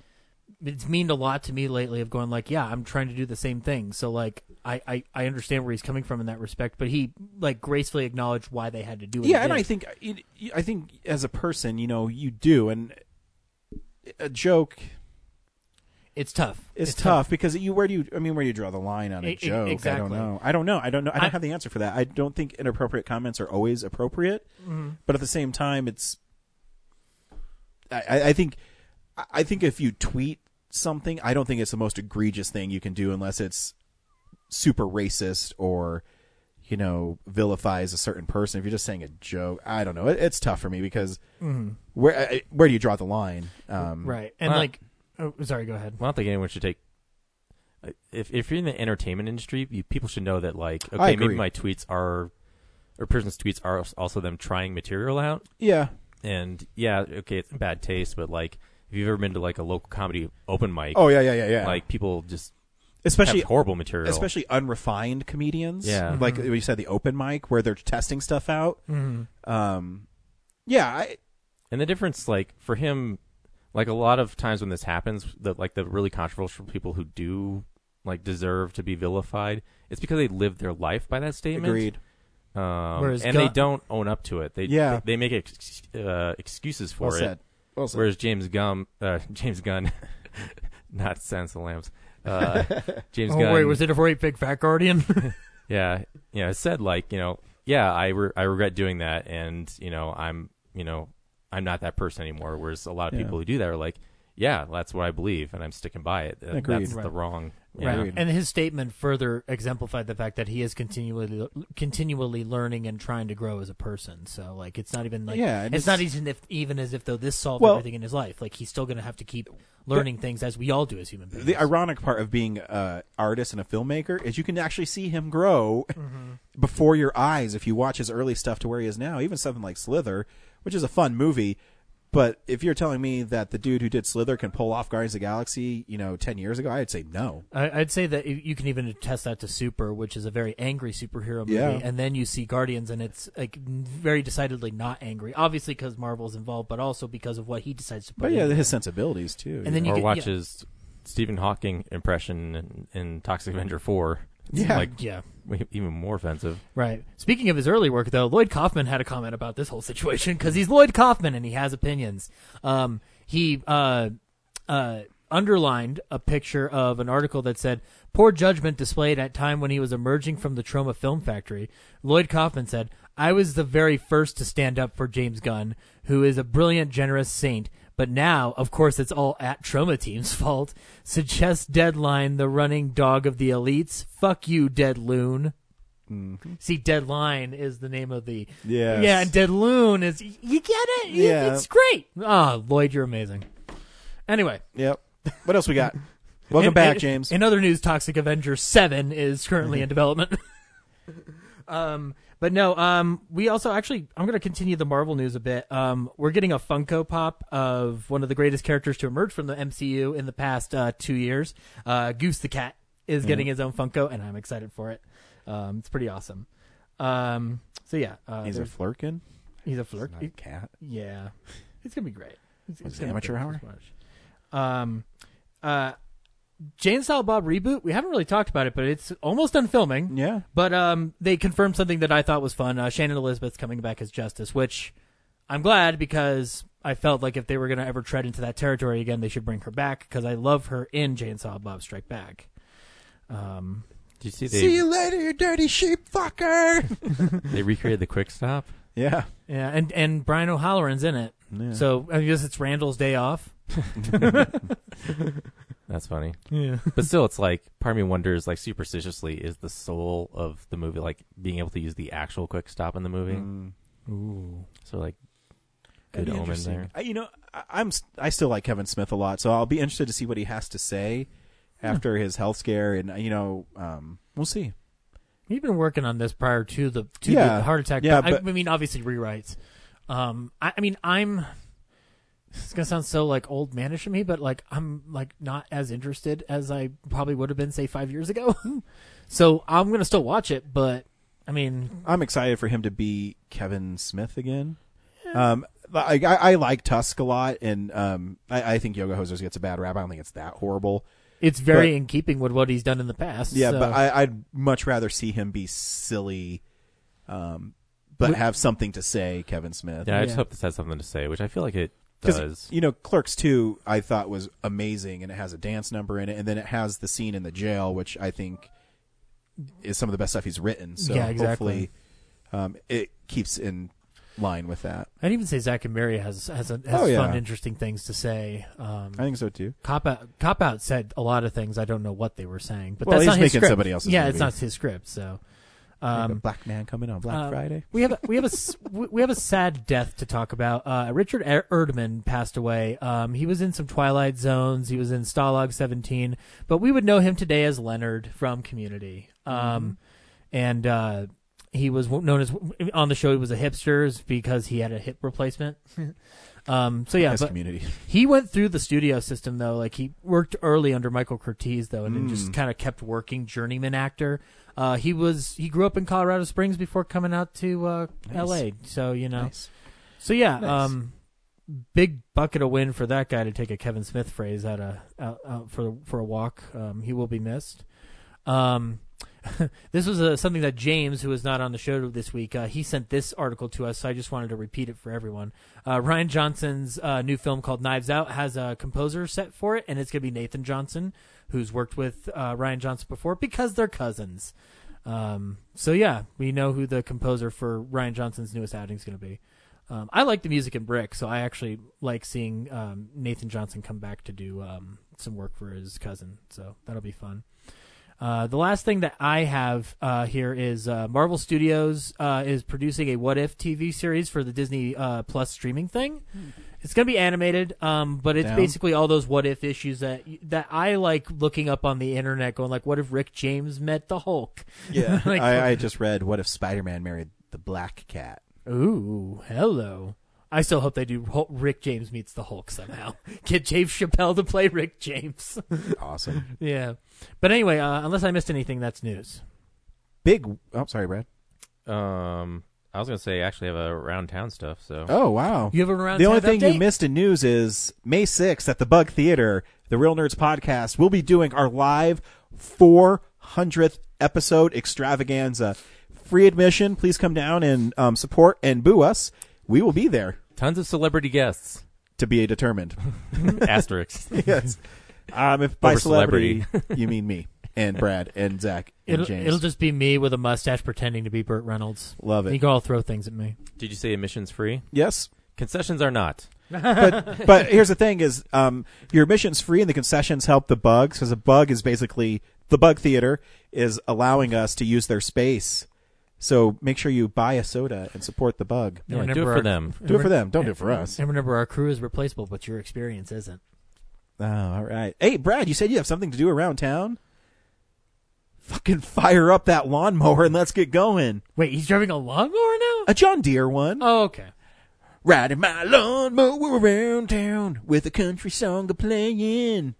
it's meaned a lot to me lately. Of going like, "Yeah, I'm trying to do the same thing." So like, I I, I understand where he's coming from in that respect, but he like gracefully acknowledged why they had to do it. yeah, and I think I think as a person, you know, you do, and a joke it's tough. It's tough, because you where do you I mean where do you draw the line on a e- joke? I exactly. don't know. I don't know. I don't know. I don't I- have the answer for that. I don't think inappropriate comments are always appropriate, Mm-hmm. but at the same time, it's. I, I I think, I- I think if you tweet something, I don't think it's the most egregious thing you can do unless it's super racist or, you know, vilifies a certain person. If you're just saying a joke, I don't know. It, it's tough for me because where I- where do you draw the line? Um, Mm-hmm. right, and Uh, like, oh, sorry, go ahead. Well, I don't think anyone should take. uh, If if you're in the entertainment industry, you, people should know that like I okay, agree. maybe my tweets are, or person's tweets are also them trying material out, Yeah. and yeah, okay, it's bad taste, but like if you've ever been to like a local comedy open mic, Oh yeah, yeah, yeah, yeah. like people just especially have horrible material, especially unrefined comedians. Yeah. like you said, the open mic where they're testing stuff out. Um, yeah, I, And the difference, like for him, like a lot of times when this happens, the like the really controversial people who do like deserve to be vilified, it's because they lived their life by that statement. agreed. Um, Whereas and Gun- they don't own up to it. They Yeah. they, they make ex- uh, excuses for Well it. said. Well said. Whereas James Gunn, uh, James Gunn, not Sans the Lambs, uh, James Oh Gunn. wait, was it a great big fat guardian? Yeah, yeah. know, it said like, you know, yeah, I re- I regret doing that, and you know, I'm, you know, I'm not that person anymore. Whereas a lot of Yeah. people who do that are like, yeah, that's what I believe, and I'm sticking by it. Agreed. That's the wrong. Yeah. Right. Agreed. And his statement further exemplified the fact that he is continually continually learning and trying to grow as a person. So like it's not even like Yeah, it's, it's- not even if even as if though this solved Well- everything in his life. Like he's still going to have to keep learning things as we all do as human beings. the ironic part of being an artist and a filmmaker is you can actually see him grow mm-hmm. before your eyes if you watch his early stuff to where he is now. Even something like Slither, which is a fun movie. But if you're telling me that the dude who did Slither can pull off Guardians of the Galaxy, you know, ten years ago, I'd say no. I, I'd say that you can even attest that to Super, which is a very angry superhero movie, Yeah. and then you see Guardians, and it's like very decidedly not angry. Obviously, because Marvel's involved, but also because of what he decides to put. But yeah, in. his sensibilities too. And then you or get- watch yeah. his Stephen Hawking impression in, in Toxic Avenger Four. It's Yeah. like yeah. even more offensive. Right. Speaking of his early work, though, Lloyd Kaufman had a comment about this whole situation because he's Lloyd Kaufman and he has opinions. Um, he uh, uh, underlined a picture of an article that said poor judgment displayed at time when he was emerging from the Troma Film Factory. Lloyd Kaufman said, "I was the very first to stand up for James Gunn, who is a brilliant, generous saint." But now, of course, it's all at Troma Team's fault. Suggests Deadline, the running dog of the elites. Fuck you, Dead Loon. See, Deadline is the name of the Yeah. yeah, and Dead Loon is you get it. Yeah. it's great. Ah, Lloyd, you're amazing. Anyway, Yep. What else we got? Welcome in- back, in- James. In other news, Toxic Avenger Seven is currently in development. um, but no, um, we also actually I'm going to continue the Marvel news a bit. Um, we're getting a Funko Pop of one of the greatest characters to emerge from the MCU in the past uh, two years. Uh, Goose the cat is getting his own Funko, and I'm excited for it. Um, it's pretty awesome. Um, so yeah, uh, He's a Flerken. he's a flirt. Not a cat. Yeah, it's gonna be great. It's, it's gonna Amateur Hour? Um, uh, Jay and Silent Bob reboot. We haven't really talked about it, but it's almost done filming. Yeah. But um, they confirmed something that I thought was fun. Uh, Shannon Elizabeth's coming back as Justice, which I'm glad because I felt like if they were gonna ever tread into that territory again, they should bring her back because I love her in Jay and Silent Bob Strike Back. Um, Did you see they See you later, you dirty sheep fucker. they recreated the quick stop? yeah. yeah, and and Brian O'Halloran's in it, Yeah. so I guess it's Randall's day off. That's funny. Yeah. But still, it's like part of me wonders, like superstitiously, is the soul of the movie like being able to use the actual quick stop in the movie? Mm. Ooh. So like, good omen there. I, you know, I, I'm s- I still like Kevin Smith a lot, so I'll be interested to see what he has to say after his health scare, and you know, um, we'll see. He'd been working on this prior to the to Yeah. the heart attack. Yeah, but, but- I, I mean, obviously rewrites. Um, I, I mean, I'm. It's gonna sound so like old manish to me, but like I'm like not as interested as I probably would have been say five years ago. so I'm gonna still watch it, but I mean, I'm excited for him to be Kevin Smith again. Um, I, I, I like Tusk a lot, and um, I, I think Yoga Hosers gets a bad rap. I don't think it's that horrible. it's very But- in keeping with what he's done in the past. Yeah, so- but I, I'd much rather see him be silly, um, but Would- have something to say. Kevin Smith. Yeah, I just hope this has something to say, which I feel like it 'Cause, does. you know, Clerks 2, I thought was amazing, and it has a dance number in it, and then it has the scene in the jail, which I think is some of the best stuff he's written. So Yeah, exactly. hopefully um, it keeps in line with that. I'd even say Zack and Miri has has a, has Oh, yeah. fun, interesting things to say. Um, I think so too. Cop out, Cop out said a lot of things. I don't know what they were saying, but Well, that's not his making script. somebody else's Yeah, movie. it's not his script. So, Um, um, Black Man coming on Black uh, Friday. we have a, we have a we have a sad death to talk about. Uh, Richard Er- Erdman passed away. Um, he was in some Twilight Zones. He was in Stalag Seventeen, but we would know him today as Leonard from Community. Um, and uh, he was known as on the show. He was a hipster because he had a hip replacement. um, so yeah, but community. he went through the studio system though. Like he worked early under Michael Curtiz though, and then just kind of kept working journeyman actor. Uh, he was he grew up in Colorado Springs before coming out to uh, Nice. L.A. So you know, Nice. so yeah, Nice. um, big bucket of win for that guy to take a Kevin Smith phrase out of out, out for for a walk. Um, he will be missed. Um, this was uh, something that James, who was not on the show this week, uh, he sent this article to us. So I just wanted to repeat it for everyone. Uh, Rian Johnson's uh, new film called Knives Out has a composer set for it, and it's going to be Nathan Johnson, who's worked with uh, Rian Johnson before because they're cousins. Um, so yeah, we know who the composer for Rian Johnson's newest outing is going to be. Um, I like the music in Brick, so I actually like seeing um, Nathan Johnson come back to do um, some work for his cousin. So that'll be fun. Uh, the last thing that I have uh, here is uh, Marvel Studios uh, is producing a What If TV series for the Disney uh, Plus streaming thing. It's going to be animated, um, but it's Down. basically all those what if issues that that I like looking up on the internet, going like, "What if Rick James met the Hulk?" Yeah, Like- I, I just read what if Spider-Man married the Black Cat? Ooh, hello. I still hope they do Rick James meets the Hulk somehow. Get Dave Chappelle to play Rick James. Awesome. yeah. But anyway, uh, unless I missed anything, that's news. Big. Oh, sorry, Brad. Um, I was gonna say actually have a round town stuff. So Oh, wow. You have a round. the only town thing you missed in news is May 6th at the Bug Theater, the Real Nerds podcast. We'll be doing our live 400th episode extravaganza. Free admission. Please come down and um, support and boo us. We will be there tons of celebrity guests. to be a determined. Asterisks. yes. Um, if by Over celebrity, you mean me and Brad and Zach and It'll, James. it'll just be me with a mustache pretending to be Burt Reynolds. Love it. You can all throw things at me. Did you say admissions free? Yes. Concessions are not. but but here's the thing: is um, your admission's free, and the concessions help the bugs because a bug is basically the bug theater is allowing us to use their space. So make sure you buy a soda and support the bug. Yeah, And do it for our- them. Do it for them. Don't do it for us. And remember, our crew is replaceable, but your experience isn't. Oh, all right. Hey, Brad, you said you have something to do around town. Fucking fire up that lawnmower and let's get going. Wait, he's driving a lawnmower now? A John Deere one. Oh, okay. Riding my lawnmower around town with a country song a playing.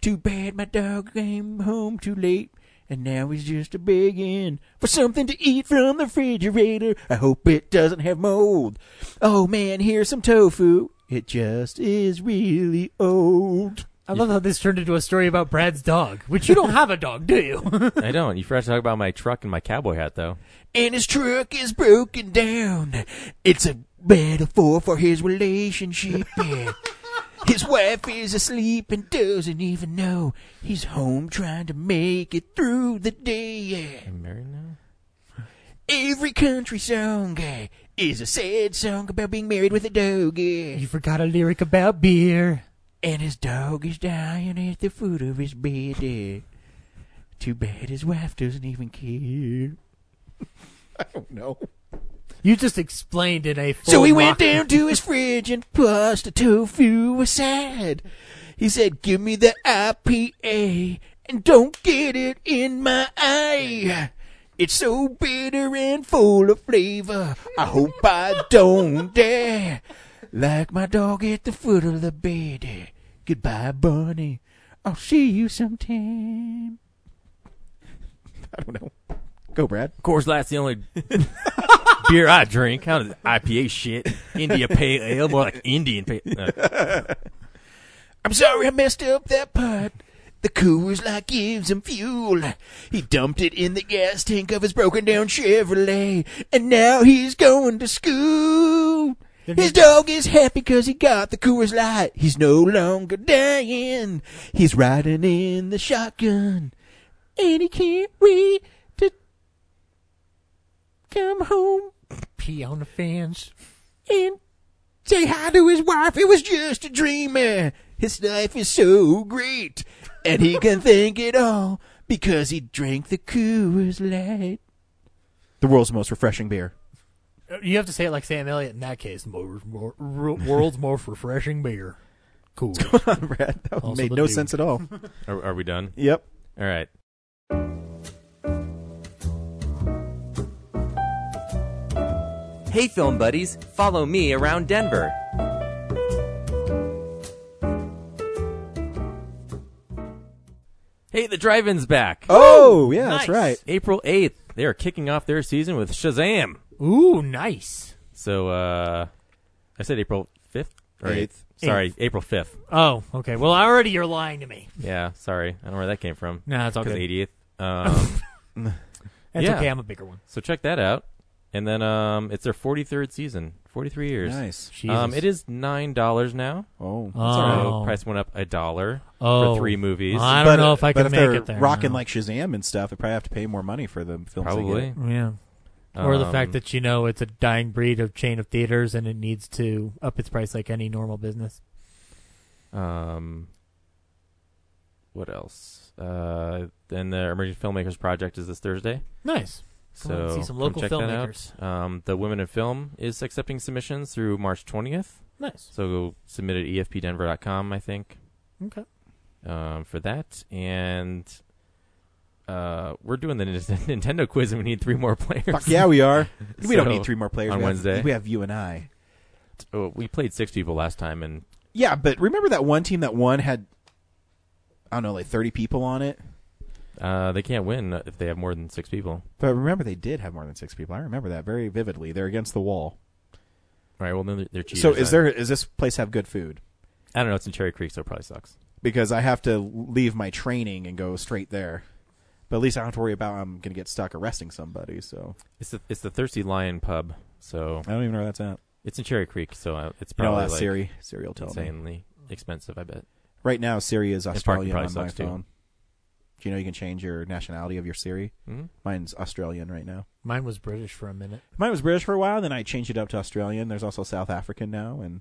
Too bad my dog came home too late, and now he's just a begging for something to eat from the refrigerator. I hope it doesn't have mold. Oh man, here's some tofu. It just is really old. I love how this turned into a story about Brad's dog, which you don't have a dog, do you? I don't. You forgot to talk about my truck and my cowboy hat, though. and his truck is broken down. It's a metaphor for his relationship. Yeah. His wife is asleep and doesn't even know he's home trying to make it through the day. Yeah. I'm married now. Every country song yeah, is a sad song about being married with a dog. Yeah. you forgot a lyric about beer. And his dog is dying at the foot of his bed. Yeah. Too bad his wife doesn't even care. I don't know. You just explained in a full So he went down to his fridge and pushed the tofu aside. He said, Give me the IPA and don't get it in my eye. It's so bitter and full of flavor. I hope I don't dare. Like my dog at the foot of the bed. Goodbye, Bunny. I'll see you sometime. I don't know. Go, Brad. Of course, that's the only beer I drink. How does IPA shit? India Pale Ale, more like Indian Pale. Uh, I'm sorry I messed up that part. The Coors Light gives him fuel. He dumped it in the gas tank of his broken down Chevrolet, and now he's going to school. His dog is happy 'cause he got the Coors Light. He's no longer dying. He's riding in the shotgun, and he can't wait to come home pee on the fence. and say hi to his wife. It was just a dream. eh. His life is so great, and he can think it all because he drank the Coors Light. The world's most refreshing beer. Uh, You have to say it like Sam Elliott in that case. More, more, ro- world's most refreshing beer. Cool. Brad, that Also made no dude. sense at all. are, are we done? yep. All right. Hey, film buddies, follow me around Denver. Hey, the drive-in's back. Oh, yeah, that's nice. right. April 8th. They are kicking off their season with Shazam. Ooh, nice. So, uh, I said April 5th? Or Eighth. Sorry, April 5th. Oh, okay. Well, already you're lying to me. Yeah, sorry. I don't know where that came from. No, it's all Because good. 80th. Um, That's yeah. okay. I'm a bigger one. so check that out. And then um, it's their 43rd season. 43 years. Nice. Um, Jesus. it is $9 now. Oh. Oh. So price went up a dollar Oh. for three movies. I don't know if I but can if make they're it there. rocking no. like Shazam and stuff, they probably have to pay more money for the films. they Probably. get. Yeah. Or the Um, fact that you know it's a dying breed of chain of theaters and it needs to up its price like any normal business. Um, what else? Uh, then the Emerging Filmmakers Project is this Thursday. Nice. Come So on, see some local check that filmmakers. out. Um, the Women in Film is accepting submissions through March 20th. Nice. So go submit at efpdenver.com, I think, Okay. um, for that. And uh, we're doing the Nintendo quiz, and we need three more players. Fuck yeah, we are. we don't need three more players on we have- Wednesday. we have you and I. Oh, we played six people last time, and Yeah, but remember that one team that won had I don't know, like thirty people on it. Uh, they can't win if they have more than six people. But remember, they did have more than six people. I remember that very vividly. They're against the wall. All right. Well, then they're, they're cheaters. so, is there? Is this place have good food? I don't know. It's in Cherry Creek, so it probably sucks. Because I have to leave my training and go straight there. But at least I don't have to worry about I'm going to get stuck arresting somebody. So It's the it's the Thirsty Lion Pub. So I don't even know where that's at. it's in Cherry Creek. So uh, it's You know, probably uh, like Siri, Siri will tell me. insanely expensive. I bet. Right now, Siri is Australian on my sucks, too. Phone. Do you know you can change your nationality of your Siri? hmm Mine's Australian right now. Mine was British for a minute. Mine was British for a while, then I changed it up to Australian. There's also South African now, and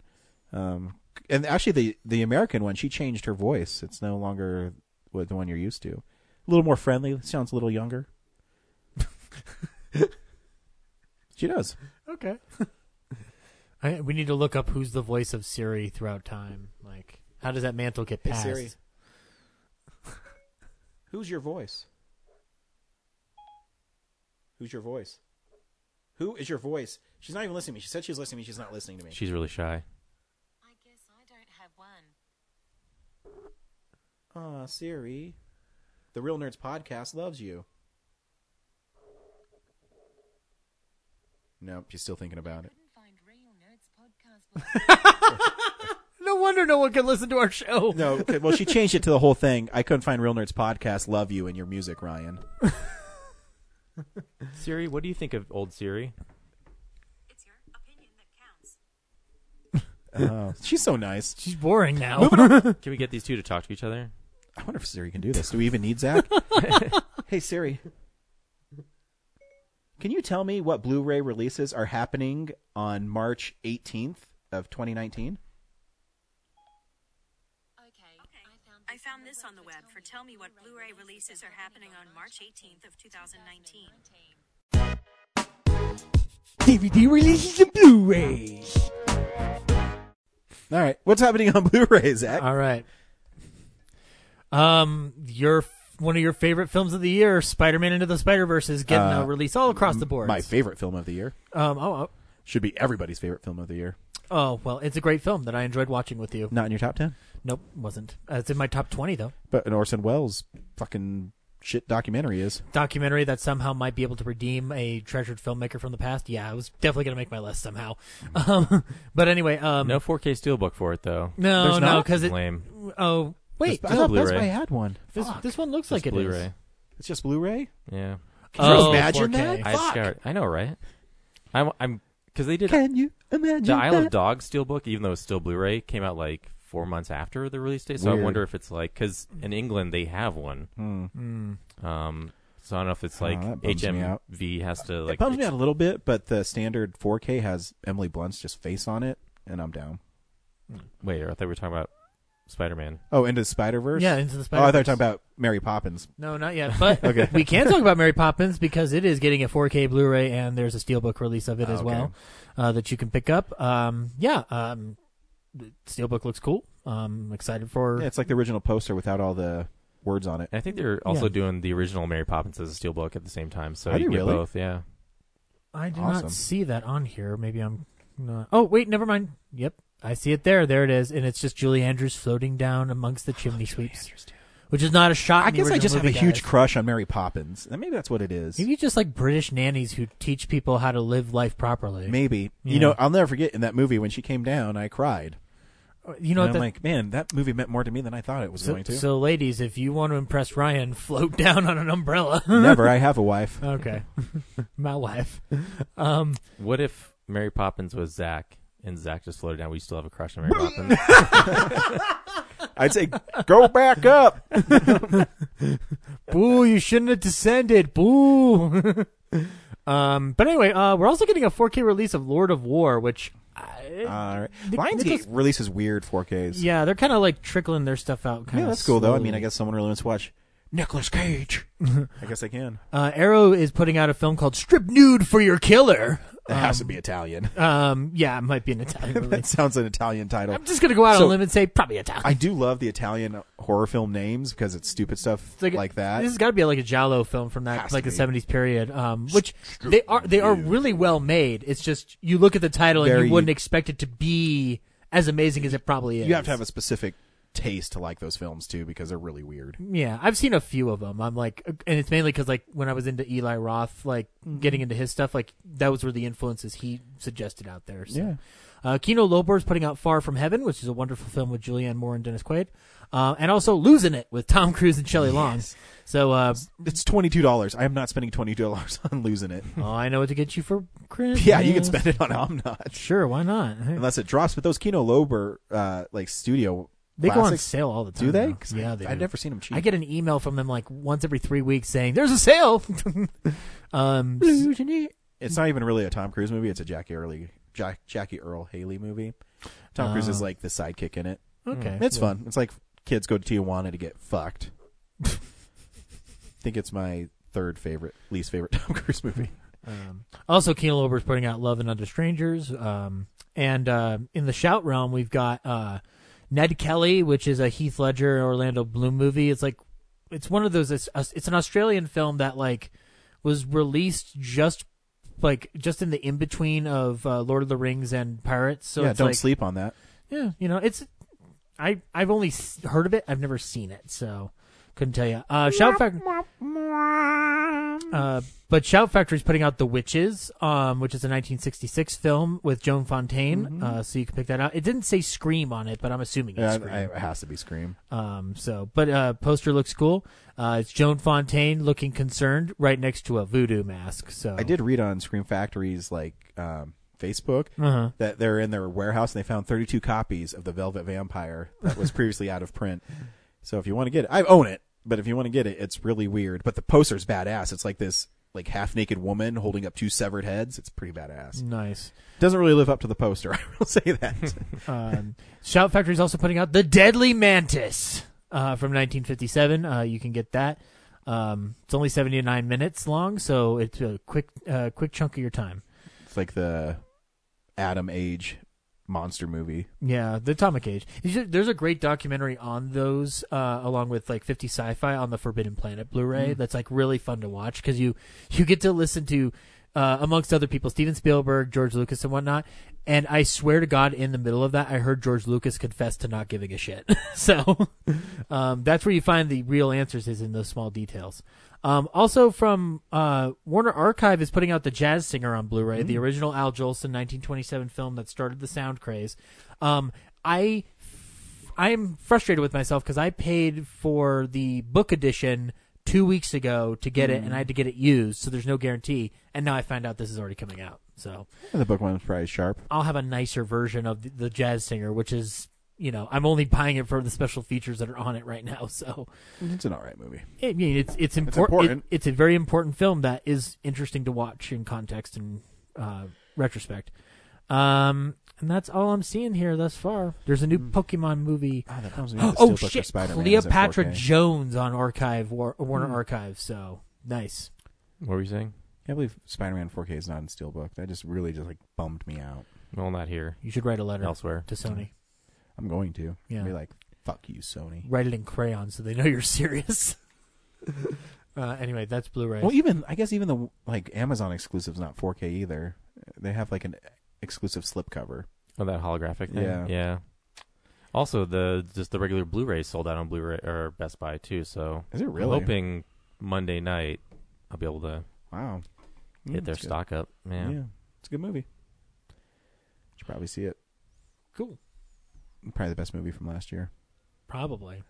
um, and actually the the American one, she changed her voice. It's no longer what the one you're used to. A little more friendly. Sounds a little younger. she does. Okay. I, we need to look up who's the voice of Siri throughout time. Like, how does that mantle get Hey, passed? Siri. Who's your voice? Who's your voice? Who is your voice? She's not even listening to me. She said she was listening to me. She's not listening to me. She's really shy. I guess I don't have one. Aw, Siri. The Real Nerds podcast loves you. Nope, she's still thinking about it. No wonder no one can listen to our show. No, okay, well, she changed it to the whole thing. I couldn't find Real Nerds podcast love you and your music, Ryan. Siri, what do you think of old Siri? it's your opinion that counts. Oh, she's so nice. She's boring now. Can we get these two to talk to each other? I wonder if Siri can do this. Do we even need Zach? hey, Siri. Can you tell me what Blu-ray releases are happening on March 18th of 2019? Okay. I found this on the web for tell me what Blu-ray releases are happening on March 18th of 2019. DVD releases and Blu-rays. All right, what's happening on Blu-ray, Zach? All right. Um, your one of your favorite films of the year, Spider-Man Into the Spider-Verse, is getting Uh, a release all across the board. My favorite film of the year Um. Oh, oh. should be everybody's favorite film of the year. Oh well, it's a great film that I enjoyed watching with you. Not in your top ten, Nope, wasn't. Uh, it's in my top twenty though. but an Orson Welles fucking shit documentary is. Documentary that somehow might be able to redeem a treasured filmmaker from the past. Yeah, I was definitely gonna make my list somehow. Um, but anyway, um, No 4K steelbook for it though. no, There's no, not? because it. Lame. Oh wait, I thought Best Blu-ray. Buy had one. this Fuck. this one looks Just like it is. Blu-ray. It's just Blu-ray. Yeah. Can you Oh, imagine 4K. that? I Fuck. scout. I know, right? I'm. I'm because they did Can you imagine the Isle that? of Dogs steelbook, even though it's still Blu-ray, came out like four months after the release date. So Weird. I wonder if it's like because in England they have one. Hmm. Mm. Um, so I don't know if it's Oh, like that bums me out. HMV has to like. it bums me out a little bit, but the standard 4K has Emily Blunt's just face on it, and I'm down. Wait, I thought we were talking about Spider-Man. Oh, into the Spider Verse. Yeah, into the Spider. Oh, Spider. I thought you were talking about Mary Poppins. No, not yet. But Okay. we can talk about Mary Poppins because it is getting a 4K Blu-ray and there's a steelbook release of it Oh, as okay. well uh, that you can pick up. Um, yeah, um, steelbook looks cool. Um, excited for. Yeah, it's like the original poster without all the words on it. And I think they're also Yeah. doing the original Mary Poppins as a steelbook at the same time. So Are you they get really? both. Yeah. I do Awesome. not see that on here. Maybe I'm. Not... Oh wait, never mind. Yep, I see it there. There it is, and it's just Julie Andrews floating down amongst the chimney sweeps, which is not a shot. I guess I just have a movie, huge crush on Mary Poppins. And maybe that's what it is. Maybe just like British nannies who teach people how to live life properly. Maybe. Yeah. You know, I'll never forget in that movie when she came down, I cried. You know and? I'm the- like, man, that movie meant more to me than I thought it was So, going to. so, ladies, if you want to impress Ryan, float down on an umbrella. Never. I have a wife. okay, my wife. Um, What if Mary Poppins was Zach and Zach just floated down? We still have a crush on Mary Poppins. I'd say, go back up. boo! You shouldn't have descended. Boo. um, but anyway, uh, we're also getting a 4K release of Lord of War, which All right. Nic- Lionsgate Nicholas- releases weird 4Ks. Yeah, they're kind of like trickling their stuff out. Kind Yeah, of that's cool though. I mean, I guess someone really wants to watch Nicolas Cage. I guess I can. uh, Arrow is putting out a film called "Strip Nude for Your Killer." It has to be Italian. Um, yeah, it might be an Italian movie. that sounds an Italian title. I'm just gonna go out on So- a limb and say probably Italian. I do love the Italian horror film names because it's stupid stuff like, that. This has got to be like a Giallo film from that Has like to the be. seventies period, um, which they are they are really well made. It's just you look at the title and Very- you wouldn't expect it to be as amazing as it probably is. you have to have a specific taste to like those films too because they're really weird. Yeah, I've seen a few of them. I'm like, and it's mainly because like when I was into Eli Roth, like Mm-hmm. getting into his stuff, like that was where the influences he suggested out there. So. Yeah. Uh, Kino Lorber is putting out Far From Heaven, which is a wonderful film with Julianne Moore and Dennis Quaid, uh, and also Losing It with Tom Cruise and Shelley Long. So, uh, It's twenty two dollars. I am not spending twenty two dollars on losing it. oh, I know what to get you for Christmas. Yeah, you can spend it on I'm not Sure, why not? unless it drops. But those Kino Lorber uh, like studio They go on classics, sale all the time. Do they? now. 'Cause Yeah, I, they I've do. never seen them cheap. I get an email from them like once every three weeks saying there's a sale. um, It's not even really a Tom Cruise movie. It's a Jackie Early Jack, Jackie Earl Haley movie. Tom Cruise is Oh. like the sidekick in it. okay, It's yeah. fun. It's like kids go to Tijuana to get fucked. I think it's my third favorite, least favorite Tom Cruise movie. Um, also, Kino Lorber is putting out Lovers and Other Strangers. Um, and uh, in the shout realm, we've got uh, Ned Kelly, which is a Heath Ledger Orlando Bloom movie. It's like it's one of those. It's, it's an Australian film that like was released just like just in the in between of uh, Lord of the Rings and Pirates. So yeah, don't like, sleep on that. Yeah, you know, it's I I've only heard of it. I've never seen it, so couldn't tell you. Uh, Shout Factory. Uh, but Shout Factory's putting out The Witches, um, which is a 1966 film with Joan Fontaine. Uh, so you can pick that out. It didn't say Scream on it, but I'm assuming it's Yeah, Scream. I- it has to be Scream. Um, so, but uh, poster looks cool. Uh, it's Joan Fontaine looking concerned, right next to a voodoo mask. So I did read on Scream Factory's like um, Facebook Uh-huh. that they're in their warehouse and they found 32 copies of the Velvet Vampire that was previously out of print. So if you want to get it, I own it. But if you want to get it, it's really weird. But the poster's badass. It's like this like half naked woman holding up two severed heads. It's pretty badass. Nice. Doesn't really live up to the poster. I will say that. um, Shout Factory is also putting out The Deadly Mantis uh, from 1957. Uh, you can get that. Um, it's only 79 minutes long, so it's a quick, uh, quick chunk of your time. it's like the Adam Age monster movie. Yeah, the Atomic Age. There's a- great documentary on those, uh, along with like 50 Sci-Fi on the Forbidden Planet Blu-ray. That's like really fun to watch because you you get to listen to, uh, amongst other people, Steven Spielberg, George Lucas, and whatnot. And I swear to God, in the middle of that, I heard George Lucas confess to not giving a shit. so um, that's where you find the real answers is in those small details. Um, also from uh, Warner Archive is putting out the Jazz Singer on Blu-ray, the original Al Jolson 1927 film that started the sound craze. Um, I I am frustrated with myself because I paid for the book edition two weeks ago to get it, and I had to get it used, so there's no guarantee. And now I find out this is already coming out, so The book one's probably sharp. I'll have a nicer version of the, the Jazz Singer, which is you know I'm only buying it for the special features that are on it right now. So It's an alright movie. I mean, it's it's important. important. it's a very important film that is interesting to watch in context and uh, retrospect. Um, and that's all I'm seeing here thus far. There's a new Pokemon movie. Ah, that comes with the oh shit! Spider-Man Cleopatra Jones on Archive War, Warner Archive. So nice. What were you saying? I believe Spider-Man 4K is not in steelbook. That just really just like bummed me out. Well, not here. You should write a letter Elsewhere. to Sony. I'm going to. Yeah. Be like, fuck you, Sony. Write it in crayon so they know you're serious. uh, anyway, that's Blu-ray. Well, even I guess even the like Amazon exclusive's not 4K either. They have like an exclusive slipcover. Oh, that holographic thing. Yeah. Yeah. Also, the just the regular Blu-ray sold out on Blu-ray or Best Buy too. So Is it I'm really? hoping Monday night I'll be able to Wow. hit Mm, their it's good. stock up. Yeah. Yeah. it's a good movie. Should probably see it. cool. Probably the best movie from last year. Probably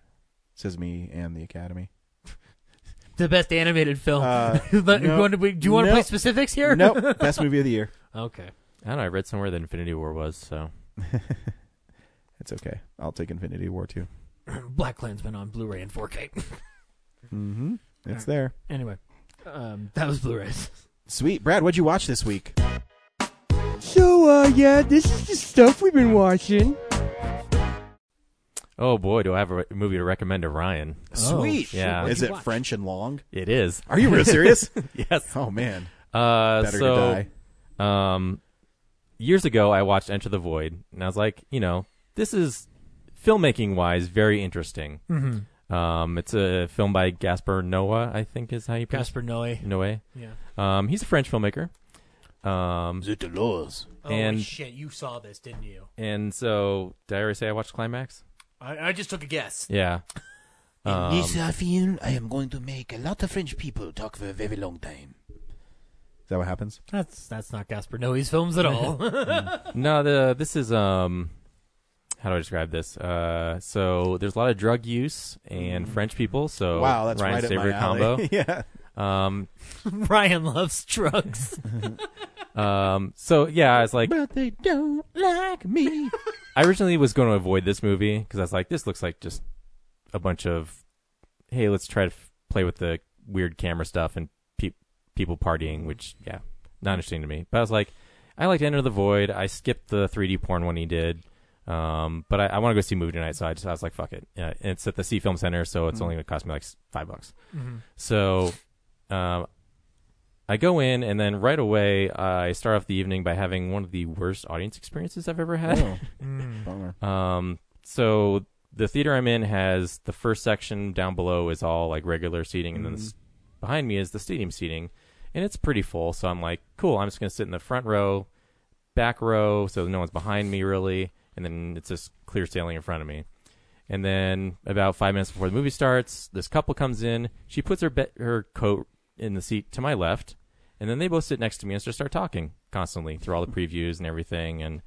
Says me and the Academy. the best animated film. Uh, But no. you want to, do you want to No. play specifics here? nope, best movie of the year. Okay. I don't know. I read somewhere that Infinity War was so. It's okay. I'll take Infinity War too. Black Klansman on Blu-ray and 4K. Mm-hmm. It's there. anyway, um, that was Blu-rays. Sweet, Brad. What'd you watch this week? So, uh, yeah, this is the stuff we've been watching. Oh boy, do I have a movie to recommend to Ryan? Sweet. Yeah. Is it French and long? It is. Are you real serious? yes. Oh man. Uh, Better so, to Um, years ago, I watched Enter the Void, and I was like, you know, this is filmmaking wise very interesting. Mhm. Um, it's a film by Gaspar Noé, I think is how you pronounce Gaspar Noé. Noé. Yeah. Um, he's a French filmmaker. Um, Oh and shit! You saw this, didn't you? and so did I already say I watched Climax? I, I just took a guess. Yeah. Um, uh, film, I am going to make a lot of French people talk for a very long time. Is that what happens? That's that's not Gaspar Noé's films at all. no, the this is um, how do I describe this? Uh, so there's a lot of drug use and French people. So Wow, that's Ryan's right up my favorite alley. combo. Yeah. Um, Ryan loves drugs. um, so yeah, I was like, But they don't like me. I originally was going to avoid this movie because I was like, this looks like just a bunch of, hey, let's try to f- play with the weird camera stuff and pe- people partying, which yeah, not interesting to me. But I was like, I like to Enter the Void. I skipped the 3D porn when he did. Um, but I, I want to go see a movie tonight, so I just I was like, fuck it. Yeah, it's at the Sie Film Center, so it's Mhm. only going to cost me like five bucks. Mhm. So, um, I go in, and then right away, I start off the evening by having one of the worst audience experiences I've ever had. Oh. Mm. Bummer. Um, so the theater I'm in has the first section down below is all like regular seating, and then Mm-hmm. this, behind me is the stadium seating, and it's pretty full. So I'm like, cool. I'm just gonna sit in the front row, back row, so no one's behind me really, and then it's just clear sailing in front of me. And then about five minutes before the movie starts, this couple comes in. She puts her be- her coat in the seat to my left, and then they both sit next to me and just start talking constantly through all the previews and everything. And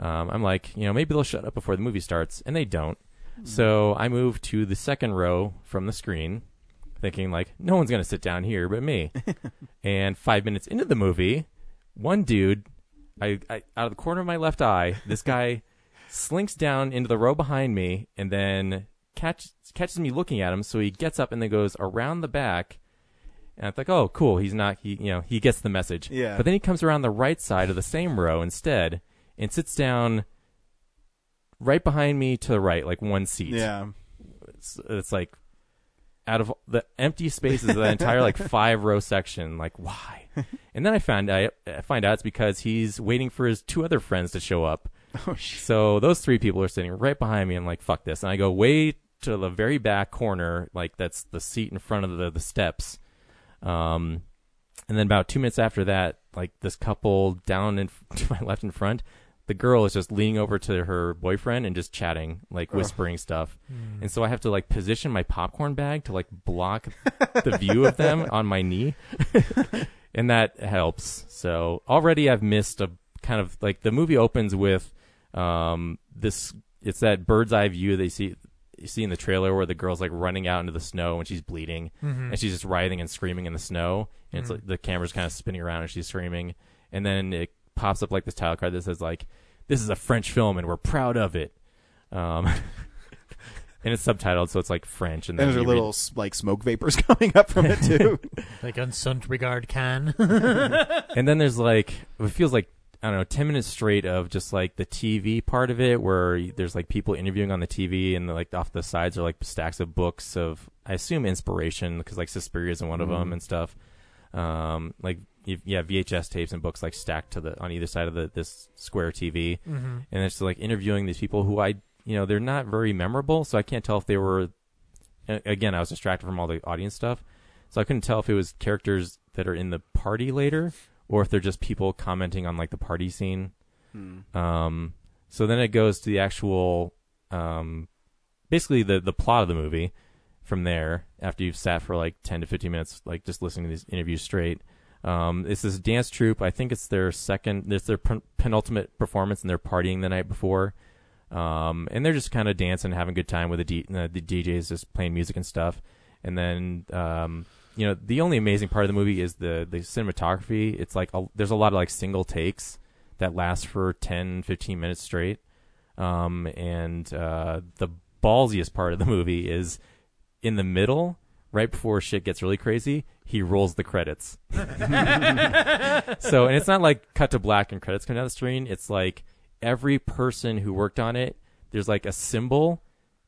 um, I'm like, you know, maybe they'll shut up before the movie starts, and they don't. So I move to the second row from the screen, thinking like, no one's gonna sit down here but me. and five minutes into the movie, one dude, I, I out of the corner of my left eye, this guy slinks down into the row behind me, and then catch, catches me looking at him. So he gets up and then goes around the back. And I'm like, oh, cool. He's not, he, you know, he gets the message. Yeah. But then he comes around the right side of the same row instead and sits down right behind me to the right, like one seat. Yeah. It's, it's like out of the empty spaces of that entire like five row section, like why? And then I found I, I find out it's because he's waiting for his two other friends to show up. Oh shit. So those three people are sitting right behind me. I'm like, fuck this. And I go way to the very back corner, like that's the seat in front of the, the steps. Um, and then about two minutes after that, like this couple down in to my left in front, the girl is just leaning over to her boyfriend and just chatting, like whispering stuff. Hmm. And so I have to like position my popcorn bag to like block the view of them on my knee. and that helps. So already I've missed a kind of like the movie opens with um this it's that bird's eye view they see you see in the trailer where the girl's like running out into the snow and she's bleeding Mhm. and she's just writhing and screaming in the snow and it's Mhm. like the camera's kind of spinning around and she's screaming and then it pops up like this title card that says like this is a French film and we're proud of it. Um and it's subtitled so it's like French and then And there's you a read- little s- like smoke vapors coming up from it too. like on Sunt Regard can. and then there's like it feels like I don't know, ten minutes straight of just like the TV part of it, where there's like people interviewing on the TV, and like off the sides are like stacks of books of I assume inspiration because like Suspiria is one of them and stuff. Um, like y- yeah, VHS tapes and books like stacked to the on either side of the this square TV, Mhm. and it's like interviewing these people who I you know they're not very memorable, so I can't tell if they were. Again, I was distracted from all the audience stuff, so I couldn't tell if it was characters that are in the party later or if they're just people commenting on like the party scene. Hmm. Um, so then it goes to the actual, um, basically the the plot of the movie. From there, after you've sat for like ten to fifteen minutes, like just listening to these interviews straight, um, it's this dance troupe. I think it's their second, it's their pen- penultimate performance, and they're partying the night before. Um, and they're just kind of dancing, having a good time with the, D- uh, the DJs, just playing music and stuff. And then, um, you know, the only amazing part of the movie is the the cinematography. It's like a, there's a lot of like single takes that last for 10, 15 minutes straight. Um, and uh, the ballsiest part of the movie is in the middle, right before shit gets really crazy, he rolls the credits. so, and it's not like cut to black and credits come down the screen. It's like every person who worked on it, there's like a symbol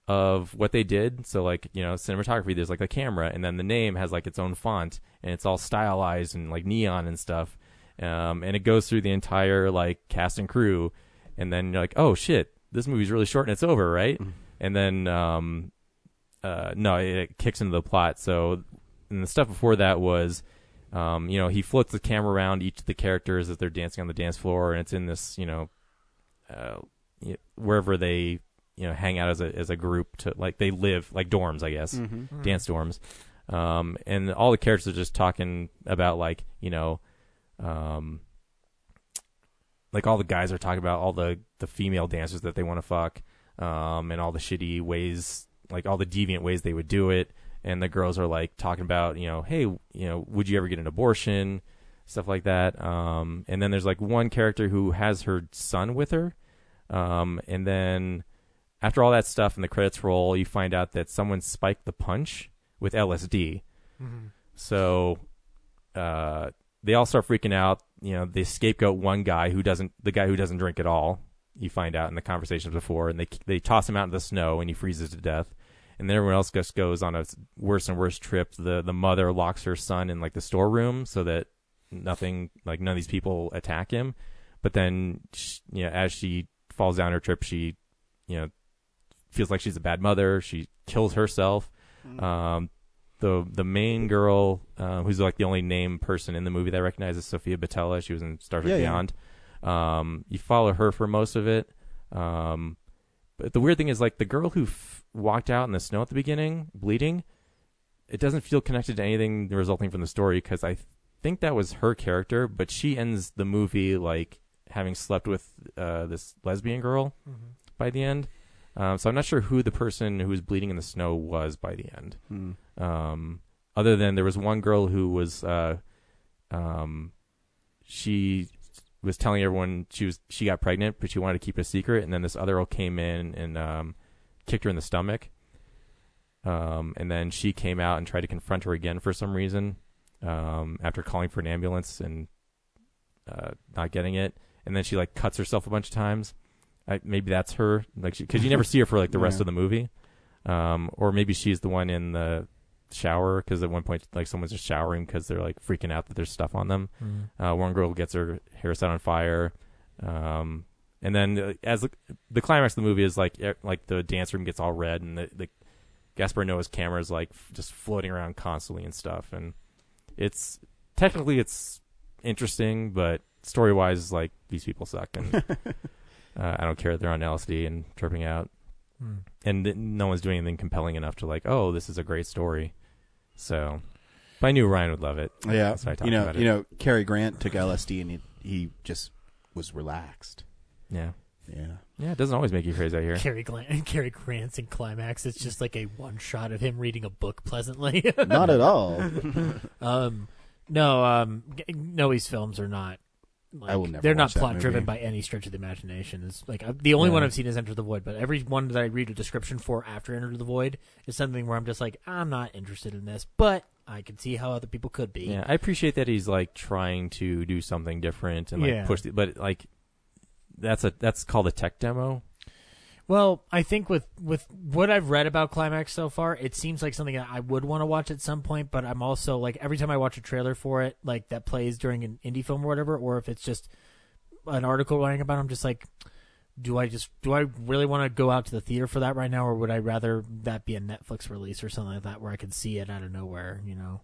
of what they did. So, like, you know, cinematography, there's like a camera, and then the name has like its own font, and it's all stylized and like neon and stuff. Um, and it goes through the entire like cast and crew, and then you're like, oh shit, this movie's really short and it's over, right? And then, um, uh, no, it, it kicks into the plot. So, and the stuff before that was, um, you know, he floats the camera around each of the characters as they're dancing on the dance floor, and it's in this, you know, uh, wherever they, you know, hang out as a as a group to like they live like dorms, I guess, Mhm. dance dorms. Um, and all the characters are just talking about like, you know, um, like all the guys are talking about all the the female dancers that they want to fuck, um, and all the shitty ways, like all the deviant ways they would do it. And the girls are like talking about, you know, hey, you know, would you ever get an abortion, stuff like that. Um, and then there's like one character who has her son with her, um, and then after all that stuff and the credits roll, you find out that someone spiked the punch with LSD. Mhm. So uh, they all start freaking out. You know, they scapegoat one guy who doesn't, the guy who doesn't drink at all. You find out in the conversations before, and they they toss him out in the snow, and he freezes to death. And then everyone else just goes on a worse and worse trip. The the mother locks her son in like the storeroom so that nothing, like none of these people attack him. But then, sh you know, as she falls down her trip, she, you know, feels like she's a bad mother. She kills herself. Um, the the main girl, uh, who's like the only named person in the movie that I recognize is Sofia Boutella. She was in Star Trek Yeah, yeah. Beyond. Um, you follow her for most of it. Um, but the weird thing is, like the girl who f- walked out in the snow at the beginning, bleeding, it doesn't feel connected to anything resulting from the story because I think that was her character, but she ends the movie like having slept with uh, this lesbian girl Mhm. by the end. Um, so I'm not sure who the person who was bleeding in the snow was by the end. Hmm. Um, other than there was one girl who was, uh, um, she was telling everyone she was she got pregnant, but she wanted to keep it a secret. And then this other girl came in and um, kicked her in the stomach. Um, and then she came out and tried to confront her again for some reason um, after calling for an ambulance and uh, not getting it. And then she like cuts herself a bunch of times. I, maybe that's her, like, because you never see her for like the rest Yeah. of the movie, um, or maybe she's the one in the shower because at one point like someone's just showering because they're like freaking out that there's stuff on them. Mhm. Uh, one girl gets her hair set on fire, um, and then uh, as the, the climax of the movie is like e- like the dance room gets all red and the, the Gaspar Noé's camera is like f- just floating around constantly and stuff, and it's technically it's interesting, but story wise, like these people suck, and uh, I don't care that they're on LSD and tripping out, Hmm. and th- no one's doing anything compelling enough to like, oh, this is a great story. So, but I knew Ryan would love it. Yeah, That's why I talked you know, about it. you know, Cary Grant took LSD and he, he just was relaxed. Yeah. Yeah. Yeah, it doesn't always make you crazy out here. Cary, Glan- Cary Grant's in climax. It's just like a one shot of him reading a book pleasantly. Not at all. um, no, um, G- Noe's films are not. Like, I will never They're watch not that plot driven movie. by any stretch of the imagination. It's like uh, the only Yeah. one I've seen is Enter the Void, but every one that I read a description for after Enter the Void is something where I'm just like, I'm not interested in this, but I can see how other people could be. Yeah, I appreciate that he's like trying to do something different and like Yeah. push the, but like that's a that's called a tech demo. Well, I think with with what I've read about Climax so far, it seems like something that I would want to watch at some point. But I'm also like every time I watch a trailer for it, like that plays during an indie film or whatever, or if it's just an article writing about, it, I'm just like, do I just do I really want to go out to the theater for that right now, or would I rather that be a Netflix release or something like that where I can see it out of nowhere? You know.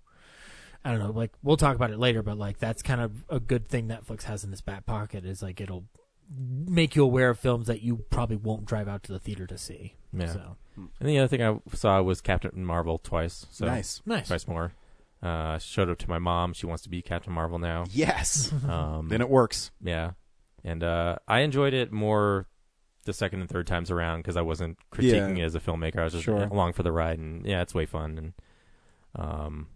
I don't know. Like we'll talk about it later, but like that's kind of a good thing Netflix has in its back pocket is like it'll make you aware of films that you probably won't drive out to the theater to see. Yeah. So And the other thing I saw was Captain Marvel twice. So Nice. Nice. Twice more. Uh, showed up to my mom. She wants to be Captain Marvel now. Yes. Um, then it works. Yeah. And uh, I enjoyed it more the second and third times around because I wasn't critiquing Yeah. it as a filmmaker. I was just Sure. along for the ride, and yeah, it's way fun. And um,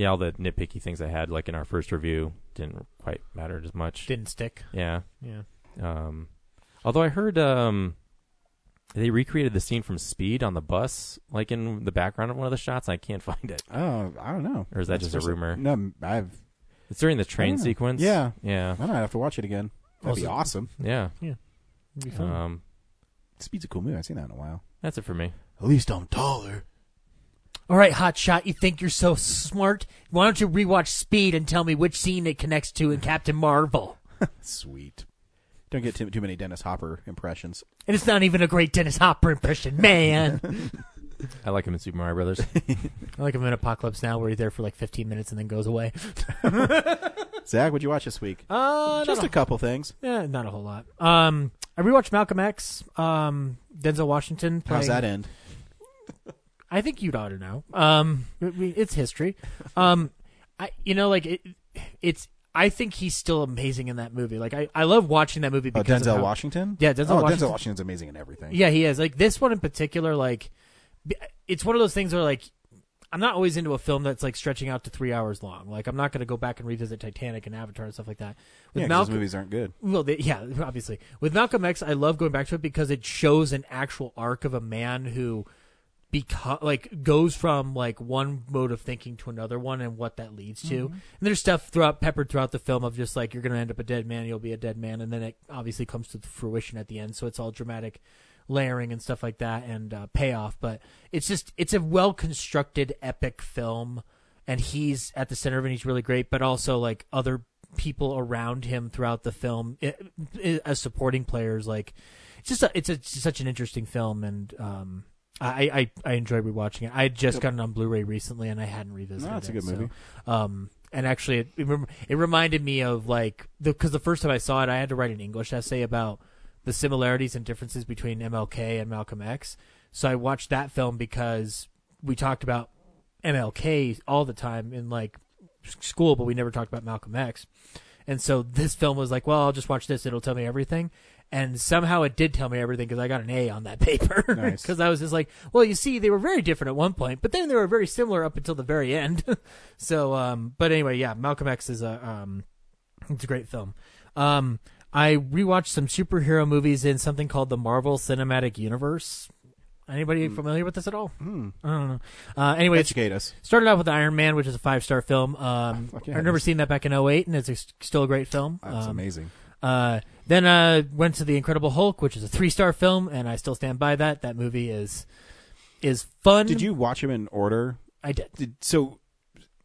yeah, all the nitpicky things I had, like in our first review, didn't quite matter as much. Didn't stick. Yeah. Yeah. Um, although I heard um, they recreated the scene from Speed on the bus, like in the background of one of the shots. I can't find it. Oh, I don't know. Or is that That's just a rumor? No, I've. It's during the train sequence. Yeah, yeah, I might have to watch it again. That'd be awesome. yeah. Yeah. It'd be fun. Um, Speed's a cool movie. I've seen that in a while. that's it for me. At least I'm taller. All right, hot shot. You think you're so smart? Why don't you rewatch Speed and tell me which scene it connects to in Captain Marvel? Sweet. Don't get too, too many Dennis Hopper impressions. And it's not even a great Dennis Hopper impression, man. I like him in Super Mario Brothers. I like him in Apocalypse Now, where he's there for like 15 minutes and then goes away. Zach, what'd you watch this week? Uh, Just not a couple things. Yeah, not a whole lot. Um, I rewatched Malcolm X. Um, Denzel Washington. How's playing- that end? I think you'd ought to know. Um, it's history. Um, I you know like it, it's. I think he's still amazing in that movie. Like I, I love watching that movie Oh, because of Denzel how- Washington? Yeah, Denzel oh, Washington. Denzel Washington's amazing in everything. Yeah, he is. Like this one in particular, like it's one of those things where like I'm not always into a film that's like stretching out to three hours long. Like I'm not going to go back and revisit Titanic and Avatar and stuff like that. Yeah, 'cause Malcolm- those movies aren't good. Well, they, yeah, obviously. With Malcolm X, I love going back to it because it shows an actual arc of a man who become like goes from like one mode of thinking to another one and what that leads to. Mhm. And there's stuff throughout peppered throughout the film of just like you're going to end up a dead man, you'll be a dead man, and then it obviously comes to fruition at the end. So it's all dramatic layering and stuff like that and uh, payoff. But it's just it's a well constructed epic film, and he's at the center of it. and He's really great, but also like other people around him throughout the film i i as supporting players. Like it's just a, it's a, such an interesting film, and um, I, I I enjoy rewatching it. I had just Yep. gotten on Blu-ray recently, and I hadn't revisited. No, it's a it, good so, movie. um, and actually, it, it, rem- it reminded me of like because the, first time I saw it, I had to write an English essay about the similarities and differences between MLK and Malcolm X. So I watched that film because we talked about MLK all the time in like school, but we never talked about Malcolm X. And so this film was like, well, I'll just watch this; it'll tell me everything. And somehow it did tell me everything because I got an A on that paper. Nice. Because I was just like, well, you see, they were very different at one point, but then they were very similar up until the very end. so, um, but anyway, yeah, Malcolm X is a um, it's a great film. Um, I rewatched some superhero movies in something called the Marvel Cinematic Universe. Anybody familiar with this at all? Hmm. I don't know. Uh, anyway, Educate us. Started off with Iron Man, which is a five star film. Um, it never seen that back in 08, and it's a, still a great film. That's Um, amazing. Uh, then I went to the Incredible Hulk, which is a three star film, and I still stand by that. That movie is is fun. Did you watch them in order? I did. Did, so,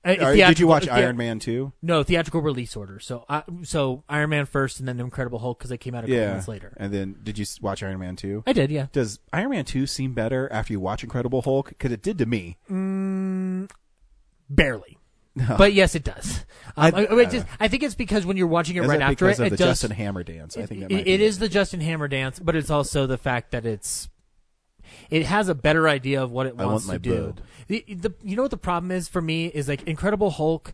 Uh, did you watch Iron Man 2? No, theatrical release order. So, uh, so Iron Man first, and then the Incredible Hulk because they came out a couple Yeah. months later. And then did you watch Iron Man 2? I did, yeah. Does Iron Man 2 seem better after you watch Incredible Hulk? Because it did to me. Mm, barely. But yes, it does. Um, I- I, I just, I think it's because when you're watching it Is right it after it, of it the does, Justin Hammer dance? I think that it- might it be the Justin Hammer dance, but it's also the fact that it's it has a better idea of what it wants want to do. The, the, you know what the problem is for me is like Incredible Hulk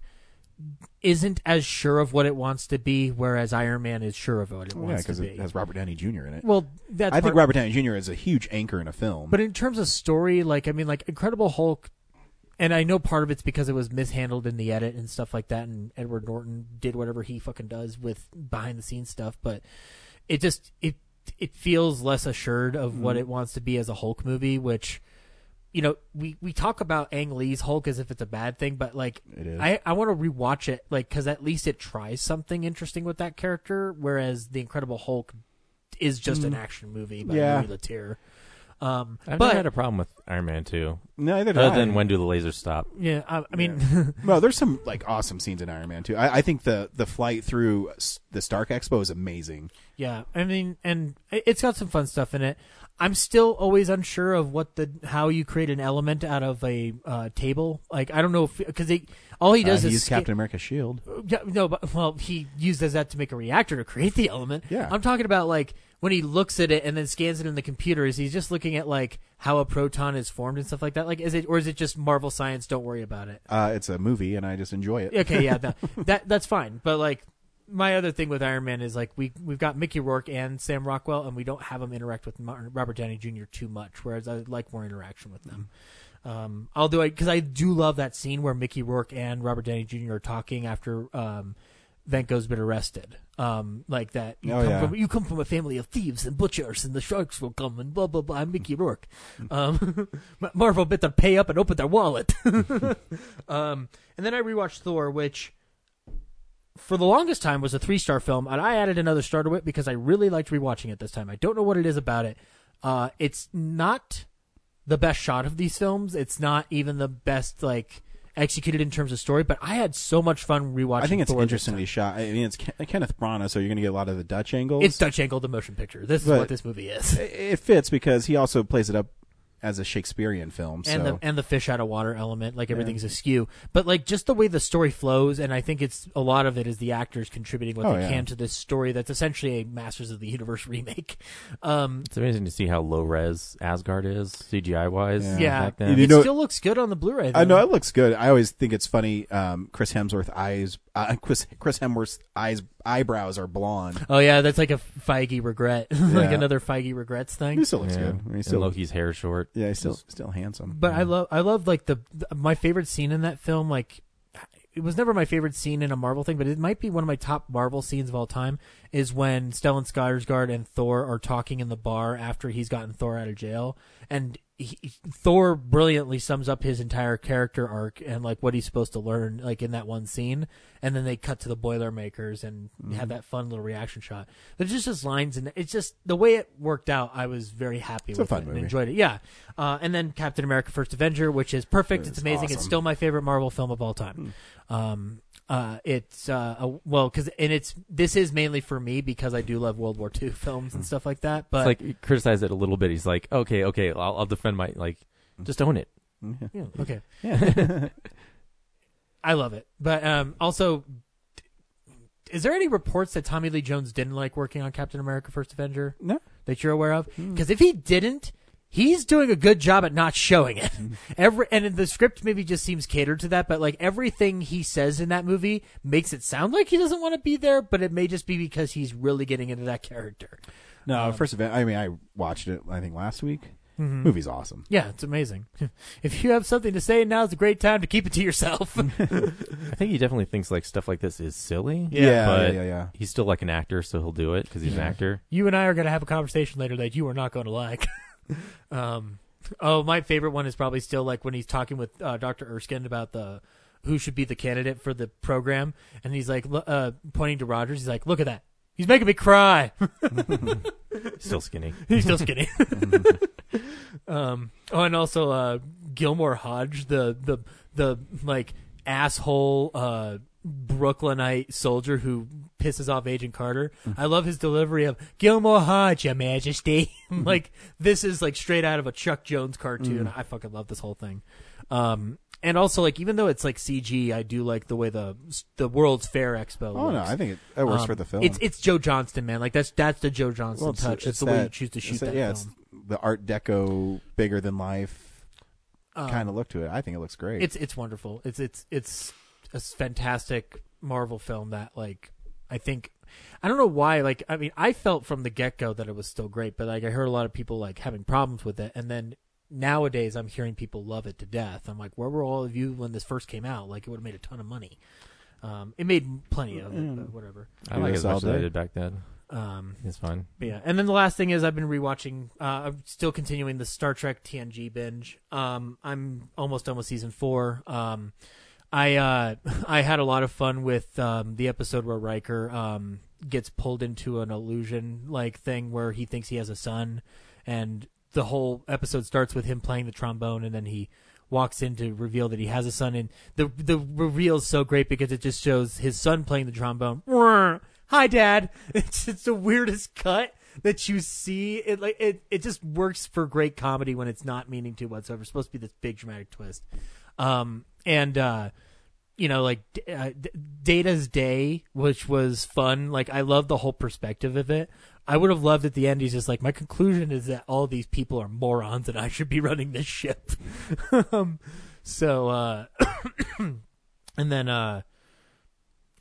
isn't as sure of what it wants to be, whereas Iron Man is sure of what it Well, yeah, wants to be. because it has Robert Downey Jr. in it. Well, that's I think Robert Downey Jr. is a huge anchor in a film. But in terms of story, like I mean, like Incredible Hulk, and I know part of it's because it was mishandled in the edit and stuff like that, and Edward Norton did whatever he fucking does with behind the scenes stuff, but it just it it feels less assured of what Mhm. it wants to be as a Hulk movie, which. You know, we, we talk about Ang Lee's Hulk as if it's a bad thing, but like, It is. I, I want to rewatch it, like, because at least it tries something interesting with that character, whereas the Incredible Hulk is just an Mm. action movie by Yeah. Louis Leterrier. Um, I've but never had a problem with Iron Man 2. Neither did Other I. than when do the lasers stop? Yeah, I, I mean, well, there's some like awesome scenes in Iron Man 2. I, I think the the flight through the Stark Expo is amazing. yeah, I mean, and it- it's got some fun stuff in it. I'm still always unsure of what the how you create an element out of a uh, table. Like I don't know if because all he does Uh, is he's sca- Captain America's shield. Yeah, no, but well, he uses that to make a reactor to create the element. Yeah. I'm talking about like when he looks at it and then scans it in the computer. Is he just looking at like how a proton is formed and stuff like that? Like, is it or is it just Marvel science? Don't worry about it. Uh, it's a movie, and I just enjoy it. Okay, yeah, that, that that's fine. But like my other thing with Iron Man is like we we've got Mickey Rourke and Sam Rockwell, and we don't have them interact with Robert Downey Jr. too much. Whereas I like more interaction with them. Um, although I because I do love that scene where Mickey Rourke and Robert Downey Jr. are talking after um, Vanko's been arrested. Um, like that. You, Oh, come yeah. from, you come from a family of thieves and butchers, and the sharks will come and blah blah blah. I'm Mickey Rourke. Um, Marvel better pay up and open their wallet. um, and then I rewatched Thor, which for the longest time was a three star film, and I added another star to it because I really liked rewatching it this time. I don't know what it is about it. Uh, it's not the best shot of these films. It's not even the best like executed in terms of story, but I had so much fun rewatching. I think it's Thor interestingly shot. I mean, it's Ken- Kenneth Branagh, so you're going to get a lot of the Dutch angles. It's Dutch angle, the motion picture. This is what this movie is. It fits because he also plays it up as a Shakespearean film. and the and the fish out of water element, like Yeah. everything's askew. But like just the way the story flows, and I think it's a lot of it is the actors contributing what Oh, they yeah. can to this story that's essentially a Masters of the Universe remake. Um, It's amazing to see how low res Asgard is CGI wise. yeah, back then. You it know- still looks good on the Blu-ray. I know it looks good. I always think it's funny. Um, Chris Hemsworth eyes, uh, Chris Chris Hemsworth's eyes eyebrows are blonde. Oh yeah, that's like a Feige regret, like Yeah. another Feige regrets thing. He still looks Yeah. good. I mean, he's And still Loki's hair short. Yeah, he's still still handsome. But I love, I love like the, the my favorite scene in that film. Like, it was never my favorite scene in a Marvel thing, but it might be one of my top Marvel scenes of all time. Is when Stellan Skarsgård and Thor are talking in the bar after he's gotten Thor out of jail, and he, Thor brilliantly sums up his entire character arc and like what he's supposed to learn, like in that one scene. And then they cut to the Boilermakers and have that fun little reaction shot. There's just just lines, and it's just the way it worked out. I was very happy It's with fun it and enjoyed it. Yeah, uh, and then Captain America: First Avenger, which is perfect. It's, It's amazing. It's still my favorite Marvel film of all time. Um, uh, it's uh, a, well, because and it's this is mainly for me because I do love World War II films and stuff like that. But it's like he criticized it a little bit. He's like, okay, okay, I'll, I'll defend my like, just own it. yeah, okay, Yeah. I love it. But um, also, is there any reports that Tommy Lee Jones didn't like working on Captain America: First Avenger? No. that you're aware of? Because if he didn't, he's doing a good job at not showing it. Mm-hmm. Every and the script maybe just seems catered to that, but like everything he says in that movie makes it sound like he doesn't want to be there, but it may just be because he's really getting into that character. no, um, first event. I mean, I watched it. I think last week. Mm-hmm. Movie's awesome. Yeah, it's amazing. if you have something to say, now's a great time to keep it to yourself. I think he definitely thinks like stuff like this is silly. Yeah, but yeah, yeah, yeah. He's still like an actor, so he'll do it because he's an actor. you and I are going to have a conversation later that you are not going to like. um, oh, my favorite one is probably still like when he's talking with uh, Dr. Erskine about the who should be the candidate for the program, and he's like uh, pointing to Rogers. He's like, "Look at that! He's making me cry." Still skinny. he's still skinny. um, oh, and also uh, Gilmore Hodge, the the the like asshole uh, Brooklynite soldier who pisses off Agent Carter. I love his delivery of Gilmore Hodge, Your Majesty. like this is like straight out of a Chuck Jones cartoon. I fucking love this whole thing. Um, and also like even though it's like CG, I do like the way the the World's Fair Expo. Oh no. I think it, it works Um, for the film. It's it's Joe Johnston, man. Like that's that's the Joe Johnston Well, it's- touch. It's, it's the way you that- choose to it's shoot that- that yeah, film. it's the Art Deco, bigger than life Um, kind of look to it. I think it looks great. It's it's wonderful. It's it's it's a fantastic Marvel film that like I think I don't know why like I mean I felt from the get go that it was still great, but like I heard a lot of people like having problems with it, and then nowadays I'm hearing people love it to death. I'm like, where were all of you when this first came out? Like it would have made a ton of money. Um, it made plenty of it, but whatever. I like it as much as I did back then. Um, It's fine. but yeah, and then the last thing is I've been rewatching. Uh, I'm still continuing the Star Trek TNG binge. Um, I'm almost done with season four. Um, I uh, I had a lot of fun with um, the episode where Riker um, gets pulled into an illusion like thing where he thinks he has a son, and the whole episode starts with him playing the trombone, and then he walks in to reveal that he has a son, and the the reveal is so great because it just shows his son playing the trombone. Hi, Dad. It's it's the weirdest cut that you see. It like it it just works for great comedy when it's not meaning to whatsoever. It's supposed to be this big dramatic twist, um, and uh, you know, like uh, Data's Day, which was fun. Like I love the whole perspective of it. I would have loved at the end. He's just like, my conclusion is that all these people are morons, and I should be running this ship. um, so, uh, and then uh,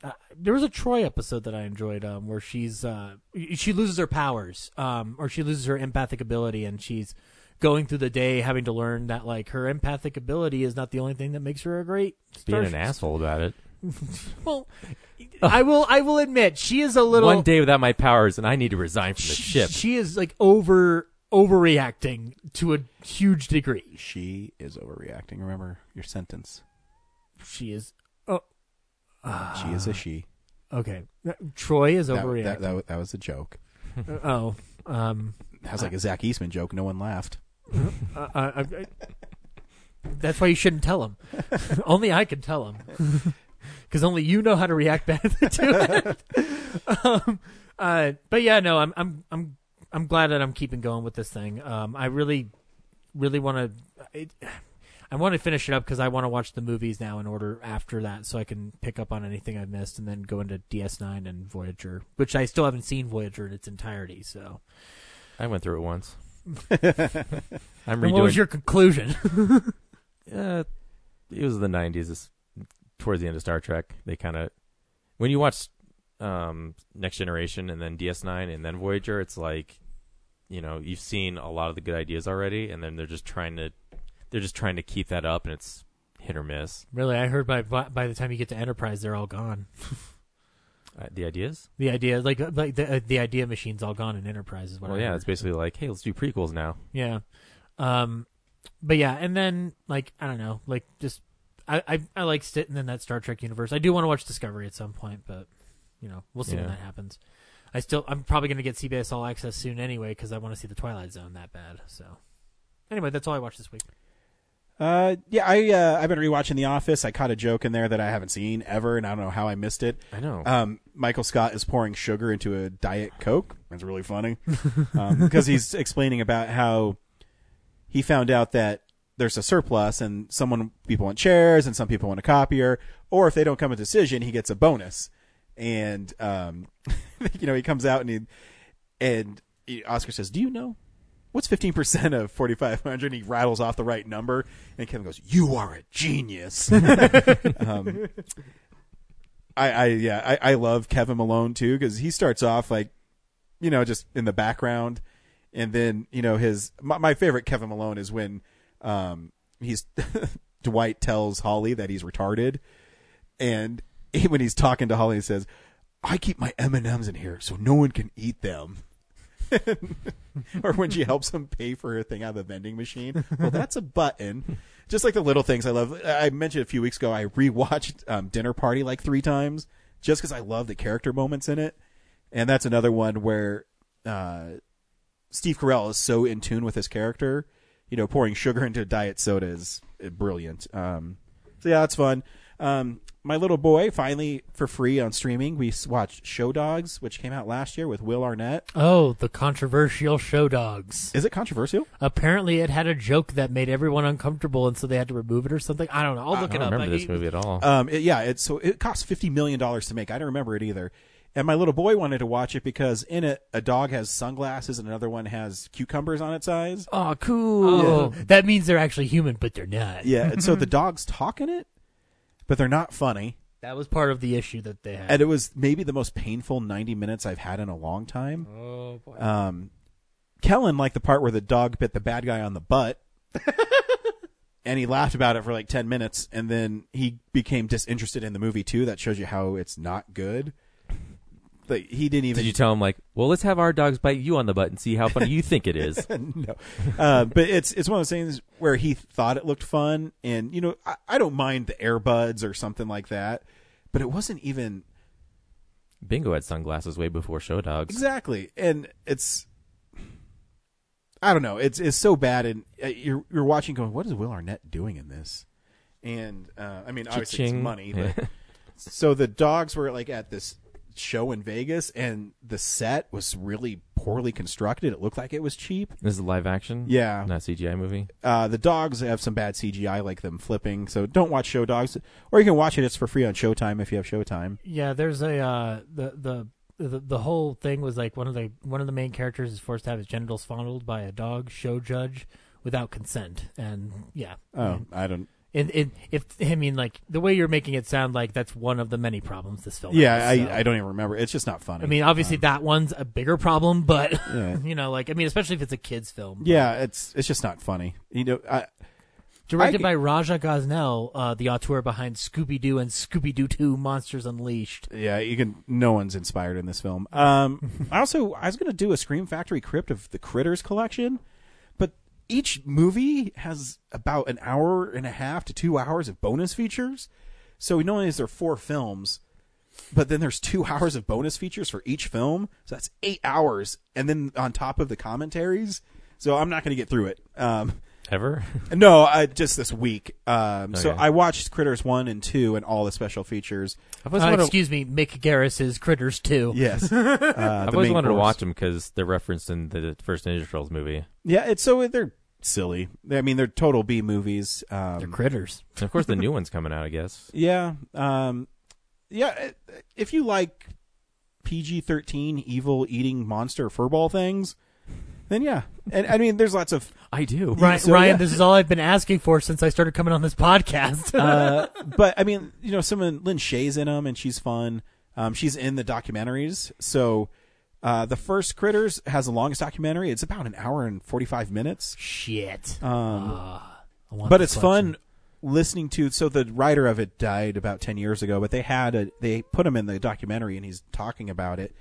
uh, there was a Troi episode that I enjoyed, um, where she's uh, she loses her powers, um, or she loses her empathic ability, and she's going through the day having to learn that like her empathic ability is not the only thing that makes her a great Being an asshole about it. well, I will. I will admit she is a little. One day without my powers, and I need to resign from the ship. She is like over overreacting to a huge degree. She is overreacting. Remember your sentence. She is. Oh, She is a she. okay. Troi is That, overreacting. that, that, wa- that was a joke. Uh, oh, um, That was like a Zach Eastman joke. No one laughed. Uh, uh, uh, that's why you shouldn't tell him. only I can tell him, because only you know how to react badly to it. um, uh, but yeah, no, I'm I'm I'm I'm glad that I'm keeping going with this thing. Um, I really, really want to. I want to finish it up because I want to watch the movies now in order after that, so I can pick up on anything I've missed, and then go into DS9 and Voyager, which I still haven't seen Voyager in its entirety. So, I went through it once. I'm And what was your conclusion? Uh, it was the '90s. It's towards the end of Star Trek. They kind of when you watch um, Next Generation and then DS9 and then Voyager, it's like you know you've seen a lot of the good ideas already, and then they're just trying to they're just trying to keep that up, and it's hit or miss. really, I heard by by by the time you get to Enterprise, they're all gone. Uh, the ideas? The idea, like like the uh, the idea machine's all gone in Enterprise, is what Well, I yeah, heard. it's basically like, hey, let's do prequels now. Yeah. Um but yeah, and then like I don't know, like just I I, I like sitting in that Star Trek universe. I do want to watch Discovery at some point, but you know, we'll see when that happens. I still I'm probably going to get CBS All Access soon anyway cuz I want to see the Twilight Zone that bad. So Anyway, that's all I watched this week. Uh, yeah, I uh, I've been rewatching The Office. I caught a joke in there that I haven't seen ever, and I don't know how I missed it. I know. Um, Michael Scott is pouring sugar into a diet coke. It's really funny um, because he's explaining about how he found out that there's a surplus, and someone people want chairs, and some people want a copier, or if they don't come a decision, he gets a bonus. And um, you know, he comes out and he and he- Oscar says, "Do you know what's 15% of 4500 and he rattles off the right number and kevin goes you are a genius um, I, I yeah I, I love kevin malone too because he starts off like you know just in the background. And then you know his my, my favorite kevin malone is when um he's dwight tells holly that he's retarded. And he- when he's talking to holly he says i keep my m&ms in here so no one can eat them or when she helps him pay for her thing out of the vending machine. Well, that's a button. Just like the little things I love. I mentioned a few weeks ago I rewatched um, Dinner Party like three times just because I love the character moments in it, and that's another one where uh, Steve Carell is so in tune with his character. You know, pouring sugar into diet soda is brilliant. Um, so yeah, that's fun. Um, my little boy finally for free on streaming. We watched Show Dogs, which came out last year with Will Arnett. Oh, the controversial show dogs. Is it controversial? Apparently, it had a joke that made everyone uncomfortable, and so they had to remove it or something. I don't know. I'll look it up. I it don't up. remember I- this movie at all. Um, it- yeah, it's so it cost fifty million dollars to make. I don't remember it either. And my little boy wanted to watch it because in it a dog has sunglasses and another one has cucumbers on its eyes. Oh, cool. Oh, that means they're actually human, but they're not. Yeah, and so the dogs talk in it, but they're not funny. That was part of the issue that they had. And it was maybe the most painful ninety minutes I've had in a long time. oh boy. Um, Kellen liked the part where the dog bit the bad guy on the butt. and he laughed about it for like 10 minutes and then he became disinterested in the movie too. That shows you how it's not good. He didn't even Did you tell him like, well, let's have our dogs bite you on the butt and see how funny you think it is? no, uh, but it's it's one of those things where he thought it looked fun, and you know I, I don't mind the Airbuds or something like that, but it wasn't even Bingo had sunglasses way before Show Dogs. exactly, and it's I don't know, it's it's so bad, and uh, you're you're watching going, what is Will Arnett doing in this? And uh, I mean, obviously it's Cha-ching. money, but so the dogs were like at this show in Vegas, and the set was really poorly constructed. It looked like it was cheap. This is a live action, Yeah. not CGI movie. Uh, the dogs have some bad CGI, like them flipping. So don't watch Show Dogs, or you can watch it. It's for free on Showtime if you have Showtime. Yeah, there's a uh, the the. The, the whole thing was like one of the one of the main characters is forced to have his genitals fondled by a dog show judge without consent, and yeah, Oh, I don't. And, and if I mean like the way you're making it sound like that's one of the many problems this film. Yeah, has, so. I, I don't even remember. It's just not funny. I mean, obviously Um, that one's a bigger problem, but Yeah. you know, like I mean, especially if it's a kids' film. yeah, it's it's just not funny. You know, I, Directed I- by Raja Gosnell, uh, the auteur behind Scooby Doo and Scooby Doo 2 Monsters Unleashed. Yeah, you can. No one's inspired in this film. Um, I also I was going to do a Scream Factory crypt of the Critters collection, each movie has about an hour and a half to two hours of bonus features. So not only is there four films, but then there's two hours of bonus features for each film. So that's eight hours, and then on top of the commentaries. So I'm not going to get through it. Um, Ever? no, I, just this week. Um, So Okay. I watched Critters one and two and all the special features. I've always Uh, wanted, excuse me, Mick Garris's Critters 2. Yes, uh, I've always main wanted to watch them because they're referenced in the first Ninja Turtles movie. Yeah, it's so they're silly. I mean, they're total B movies. Um, They're critters. And of course, the new one's coming out. I guess. yeah, um, yeah. If you like PG thirteen evil eating monster furball things, then yeah. And I mean, there's lots of I do. Ryan, so, Ryan yeah. this is all I've been asking for since I started coming on this podcast. uh, but I mean, you know, someone Lin Shaye's in them, and she's fun. Um, she's in the documentaries. So uh, the first Critters has the longest documentary. It's about an hour and forty five minutes. Shit. Um, want but it's fun listening to. So the writer of it died about ten years ago, but they had a they put him in the documentary, and he's talking about it.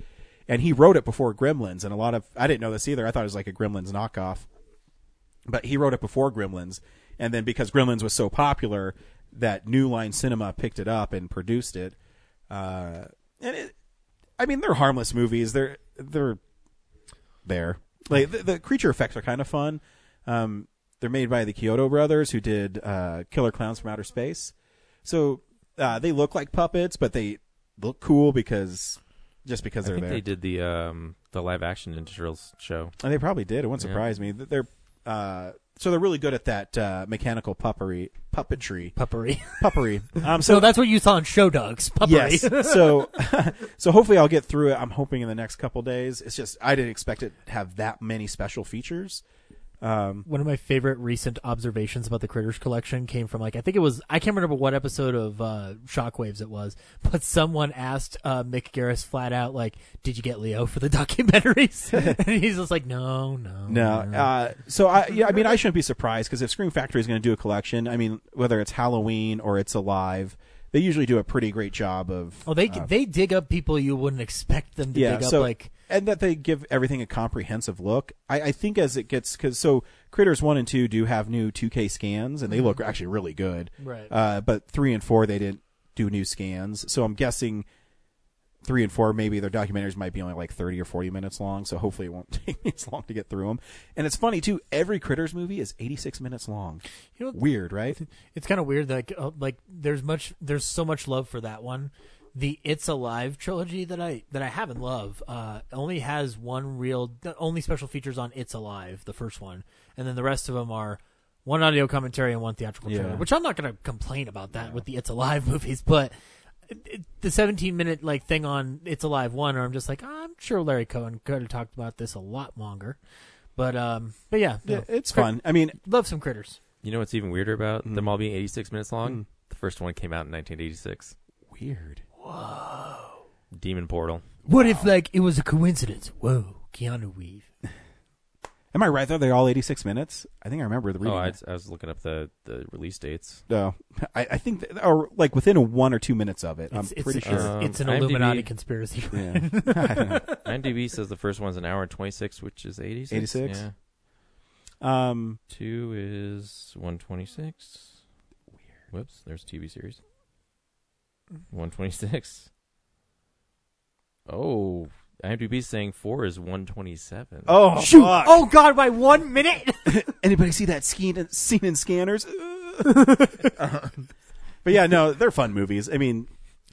And he wrote it before Gremlins, and a lot of I didn't know this either. I thought it was like a Gremlins knockoff, but he wrote it before Gremlins, and then because Gremlins was so popular, that New Line Cinema picked it up and produced it. Uh, and it, I mean, they're harmless movies. They're they're there. Like the, the creature effects are kind of fun. Um, they're made by the Chiodo brothers who did uh, Killer Clowns from Outer Space. So uh, they look like puppets, but they look cool because just because I they're think there. they did the um the live action Ninja Turtles show. And they probably did. It wouldn't Yeah. surprise me. They're uh, so they're really good at that uh, mechanical puppery puppetry Puppery. puppery. Um, so so that's what you saw in Show Dogs. Puppery. Yes. so, so hopefully I'll get through it. I'm hoping in the next couple days. It's just I didn't expect it to have that many special features. Um, One of my favorite recent observations about the Critters collection came from like I think it was I can't remember what episode of uh, Shockwaves it was, but someone asked uh, Mick Garris flat out like, "Did you get Leo for the documentaries?" and he's just like, "No, no, no, uh, so I yeah, I mean I shouldn't be surprised because if Scream Factory is going to do a collection, I mean whether it's Halloween or it's Alive, they usually do a pretty great job of. Oh, they uh, they dig up people you wouldn't expect them to yeah, dig up. so like and that they give everything a comprehensive look. I, I think as it gets because so Critters one and two do have new 2K scans and they look actually really good. Right. Uh, but three and four they didn't do new scans, so I'm guessing three and four maybe their documentaries might be only like 30 or 40 minutes long. So hopefully it won't take me as long to get through them. And it's funny too. Every Critters movie is 86 minutes long. You know- Weird, right? it's kind of weird that like, uh, like there's much there's so much love for that one. The It's Alive trilogy that I that I have and love uh, only has one real only special features on It's Alive, the first one, and then the rest of them are one audio commentary and one theatrical trailer. Yeah. Which I'm not going to complain about that with the It's Alive movies, but it, it- the 17 minute like thing on It's Alive one, or I'm just like I'm sure Larry Cohen could have talked about this a lot longer. But um, but yeah, no. Yeah, it's Crit- fun. I mean, Love some critters. You know what's even weirder about Mm. them all being 86 minutes long? The first one came out in 1986. weird. Demon Portal. What if like it was a coincidence? Whoa, Keanu Reeves. Am I right though? They're all 86 minutes. I think I remember the reading. Oh, I. I was looking up the, the release dates. No, I, I think, that, or like within a one or two minutes of it. I'm It's, it's, pretty it's, sure. Um, it's an IMDb Illuminati conspiracy. yeah. I don't know. IMDb says the first one's an hour and 26, which is 86. 86? Yeah. Um, Two is 126. Whoops, there's a TV series. 126. Oh, IMDb's saying four is 127. oh, Shoot! fuck. Oh God! By one minute. Anybody see that scene, scene in Scanners? Uh-huh. but yeah, no, they're fun movies. I mean,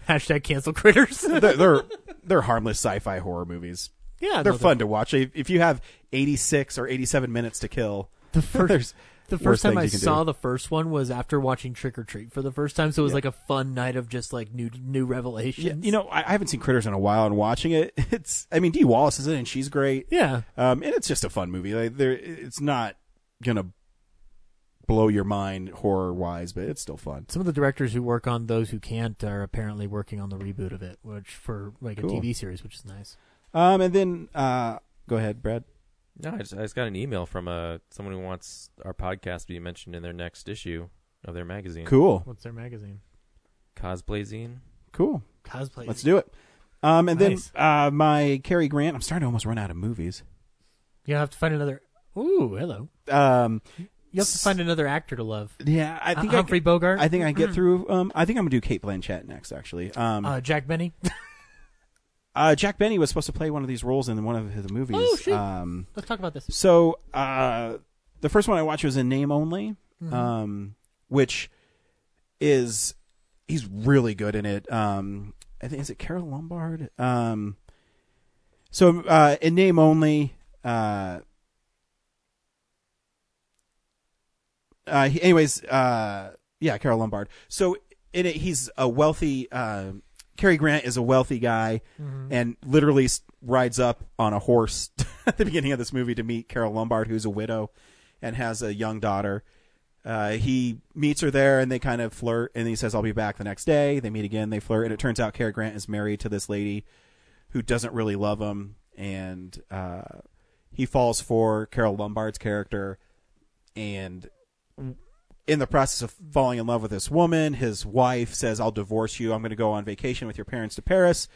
Hashtag cancel critters. they're they're, they're harmless sci-fi horror movies. yeah, They're no, fun to watch. If if you have 86 or 87 minutes to kill, The first, there's the first time I saw do. the first one was after watching Trick or Treat for the first time. So it was Yeah. like a fun night of just like new new revelations. Yeah, you know, I, I haven't seen Critters in a while, and watching it, it's. I mean, Dee Wallace is in, it, and she's great. Yeah. Um, and it's just a fun movie. Like, there, it's not gonna blow your mind horror wise, but it's still fun. Some of the directors who work on Those Who Can't are apparently working on the reboot of it, which for like a TV series, which is nice. Um, and then uh, go ahead, Brad. No, I just, I just got an email from uh, someone who wants our podcast to be mentioned in their next issue of their magazine. Cool. What's their magazine? Cosplay zine. Cool. Cosplay. Let's do it. Um, and Nice. then uh, my Cary Grant. I'm starting to almost run out of movies. You have to find another. Ooh, hello. Um, You have to find another actor to love. yeah, I Uh, think I Humphrey could- Bogart. I think I get through. Um, I think I'm gonna do Cate Blanchett next. Actually, um, uh, Jack Benny. uh, Jack Benny was supposed to play one of these roles in one of his movies. Oh, shit. Um, Let's talk about this. So uh, the first one I watched was in Name Only, Mhm. um, which is he's really good in it. Um, I think is it Carole Lombard. Um, so uh, in Name Only, uh, uh, he, anyways, uh, yeah, Carole Lombard. So in it, he's a wealthy. Cary Grant is a wealthy guy, Mhm. and literally rides up on a horse at the beginning of this movie to meet Carole Lombard, who's a widow and has a young daughter. Uh, he meets her there, and they kind of flirt. And he says, "I'll be back the next day." They meet again, they flirt, and it turns out Cary Grant is married to this lady who doesn't really love him, and uh, he falls for Carole Lombard's character, and in the process of falling in love with this woman, his wife says, I'll divorce you. I'm going to go on vacation with your parents to Paris.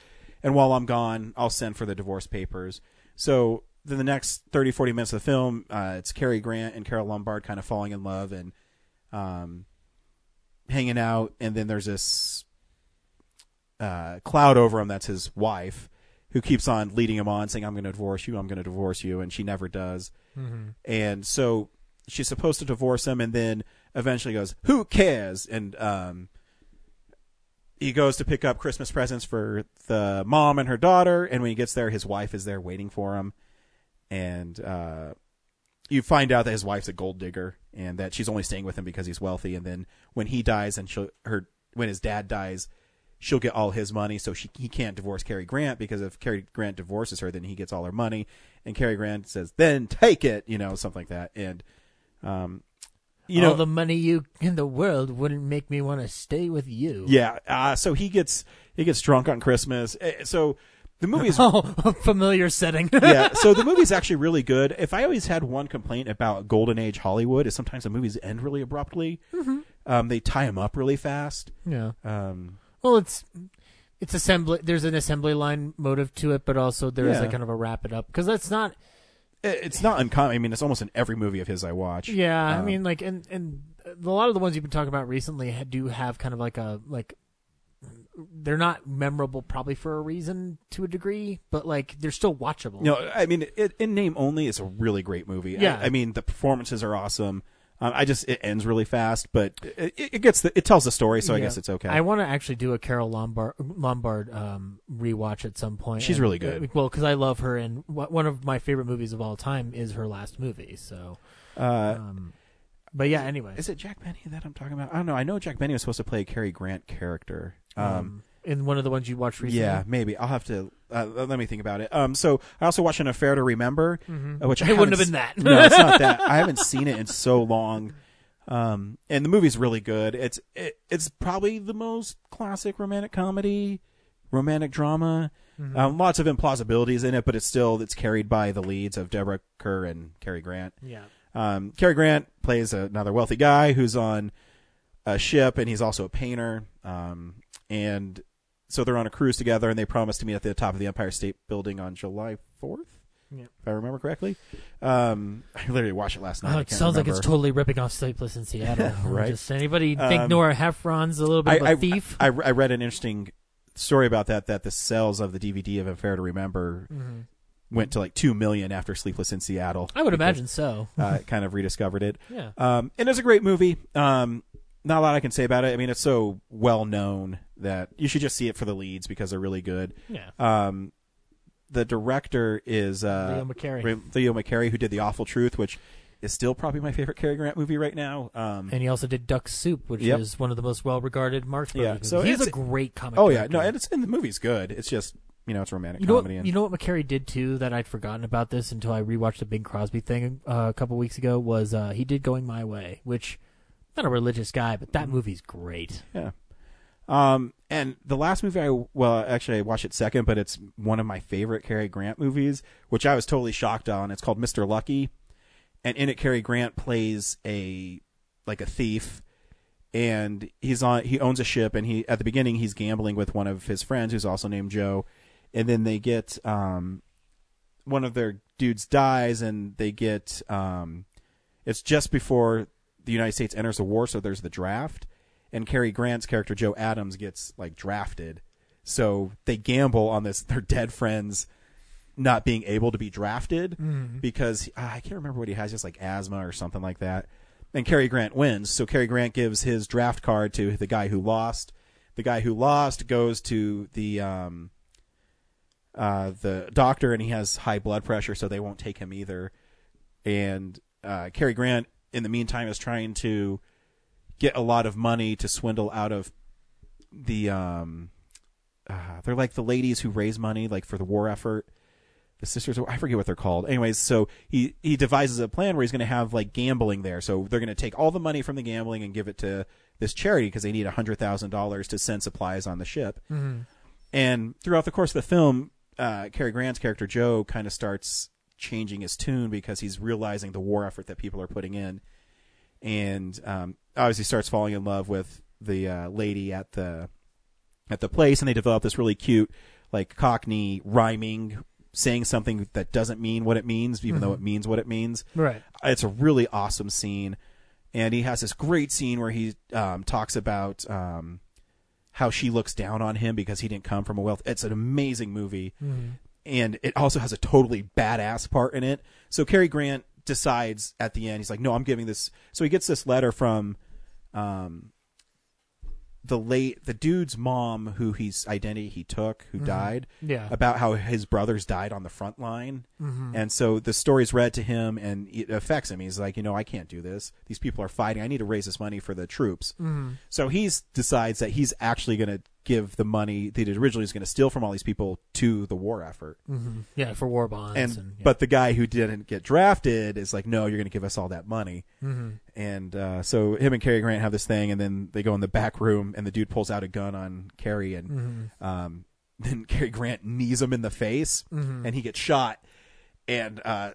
And while I'm gone, I'll send for the divorce papers. So then the next 30, 40 minutes of the film, uh, it's Cary Grant and Carole Lombard kind of falling in love and um, hanging out. And then there's this uh, cloud over him that's his wife who keeps on leading him on saying, I'm going to divorce you. I'm going to divorce you. And she never does. Mhm. And so she's supposed to divorce him and then eventually goes, who cares? And, um, he goes to pick up Christmas presents for the mom and her daughter. And when he gets there, his wife is there waiting for him. And, uh, you find out that his wife's a gold digger and that she's only staying with him because he's wealthy. And then when he dies and she'll, her, when his dad dies, she'll get all his money. So she, he can't divorce Cary Grant because if Cary Grant divorces her, then he gets all her money. And Cary Grant says, then take it, you know, something like that. And, um, you All know, the money you in the world wouldn't make me want to stay with you. yeah. Uh, so he gets, he gets drunk on Christmas. Eh, So the movie is Oh, familiar setting. yeah, so the movie's actually really good. If I always had one complaint about Golden Age Hollywood, is sometimes the movies end really abruptly. Mhm. Um, they tie them up really fast. Yeah. Um, Well, it's it's assembly. There's an assembly line motive to it, but also there is Yeah. a kind of a wrap it up because that's not. It- it's not uncommon. I mean, it's almost in every movie of his I watch. Yeah, I Um, mean, like, and and a lot of the ones you've been talking about recently do have kind of like a like. They're not memorable, probably for a reason to a degree, but like they're still watchable. No, I mean, it, in name only, it's a really great movie. Yeah. I, I mean, the performances are awesome. Um, I just it ends really fast, but it, it gets the, it tells the story, so I Yeah. guess it's okay. I want to actually do a Carole Lombard Lombard um, rewatch at some point. She's really uh, good. well, because I love her, and one of my favorite movies of all time is her last movie. So, Uh, um, but yeah. Anyway, is it Jack Benny that I'm talking about? I don't know. I know Jack Benny was supposed to play a Cary Grant character. Um, um, in one of the ones you watched recently? Yeah, maybe I'll have to uh, let me think about it. Um, so I also watched an affair to remember, Mhm. uh, which I It wouldn't haven't been that. no, it's not that. I haven't seen it in so long. Um, and the movie's really good. It's it, it's probably the most classic romantic comedy, romantic drama. Mhm. Um, lots of implausibilities in it, but it's still it's carried by the leads of Deborah Kerr and Cary Grant. Yeah. Um, Cary Grant plays another wealthy guy who's on a ship, and he's also a painter. Um, and so they're on a cruise together, and they promise to meet at the top of the Empire State Building on July fourth, Yeah. if I remember correctly. Um, I literally watched it last night. Oh, it can't sounds like it's totally ripping off Sleepless in Seattle. Right. Just anybody think Um, Nora Ephron's a little bit of a I, thief? I, I read an interesting story about that. That the sales of the DVD of Affair to Remember Mhm. went to like two million after Sleepless in Seattle. I would because, imagine so. uh, kind of rediscovered it. Yeah. Um, and it's a great movie. Um, not a lot I can say about it. I mean, it's so well known that you should just see it for the leads because they're really good. Yeah. Um, the director is uh, Leo McCarey. Ray- Leo McCarey, who did The Awful Truth, which is still probably my favorite Cary Grant movie right now. Um, and he also did Duck Soup, which Yep. is one of the most well-regarded Marx yeah, movies. so he's a great comic. Oh yeah, character. no, and it's and the movie's good. It's just you know it's romantic You know, what, comedy. and, you know what McCarey did too that I'd forgotten about this until I rewatched the Bing Crosby thing uh, a couple weeks ago was uh, he did Going My Way, which not a religious guy, but that movie's great. Yeah. Um, and the last movie I well, actually I watched it second, but it's one of my favorite Cary Grant movies, which I was totally shocked on. It's called Mr. Lucky, and in it Cary Grant plays a like a thief, and he's on he owns a ship, and he at the beginning he's gambling with one of his friends who's also named Joe, and then they get um one of their dudes dies, and they get um it's just before the United States enters the war, so there's the draft, and Cary Grant's character Joe Adams gets like drafted. So they gamble on this their dead friends not being able to be drafted Mhm. because ah, I can't remember what he has, just like asthma or something like that. And Cary Grant wins, so Cary Grant gives his draft card to the guy who lost. The guy who lost goes to the um, uh, the doctor, and he has high blood pressure, so they won't take him either. And uh, Cary Grant, in the meantime, is trying to get a lot of money to swindle out of the um, uh, they're like the ladies who raise money like for the war effort. The sisters, I forget what they're called. Anyways, so he he devises a plan where he's going to have like gambling there. So they're going to take all the money from the gambling and give it to this charity because they need a hundred thousand dollars to send supplies on the ship. Mhm. And throughout the course of the film, uh, Cary Grant's character Joe kind of starts changing his tune because he's realizing the war effort that people are putting in, and um, obviously starts falling in love with the uh, lady at the at the place, and they develop this really cute, like Cockney rhyming, saying something that doesn't mean what it means, even though Mhm. it means what it means. Right. It's a really awesome scene, and he has this great scene where he um, talks about um, how she looks down on him because he didn't come from a wealth. It's an amazing movie, Mhm. and it also has a totally badass part in it. So Cary Grant decides at the end, he's like, "No, I'm giving this." So he gets this letter from um, the late the dude's mom, who he's identity he took, who Mhm. died, Yeah. about how his brothers died on the front line, Mhm. and so the story's read to him, and it affects him. He's like, you know, I can't do this. These people are fighting. I need to raise this money for the troops. Mhm. So he decides that he's actually going to give the money that he originally was going to steal from all these people to the war effort. Mhm. Yeah, for war bonds. And, And, yeah. but the guy who didn't get drafted is like, no, you're going to give us all that money. Mhm. And uh, so him and Cary Grant have this thing, and then they go in the back room, and the dude pulls out a gun on Cary, and Mhm. um, then Cary Grant knees him in the face, Mhm. and he gets shot. And uh,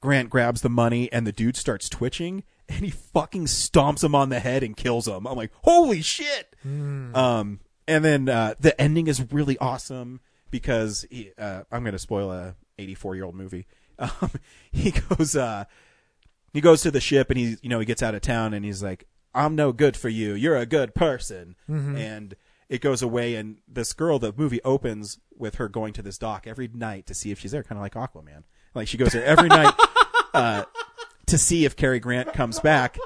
Grant grabs the money, and the dude starts twitching, and he fucking stomps him on the head and kills him. I'm like, holy shit! Mm. Um, and then uh, the ending is really awesome because he, uh, I'm going to spoil a 84 year old movie. Um, he goes, uh, he goes to the ship and he, you know, he gets out of town and he's like, "I'm no good for you. You're a good person." Mhm. And it goes away, and this girl, the movie opens with her going to this dock every night to see if she's there, kind of like Aquaman. Like she goes there every night uh, to see if Cary Grant comes back,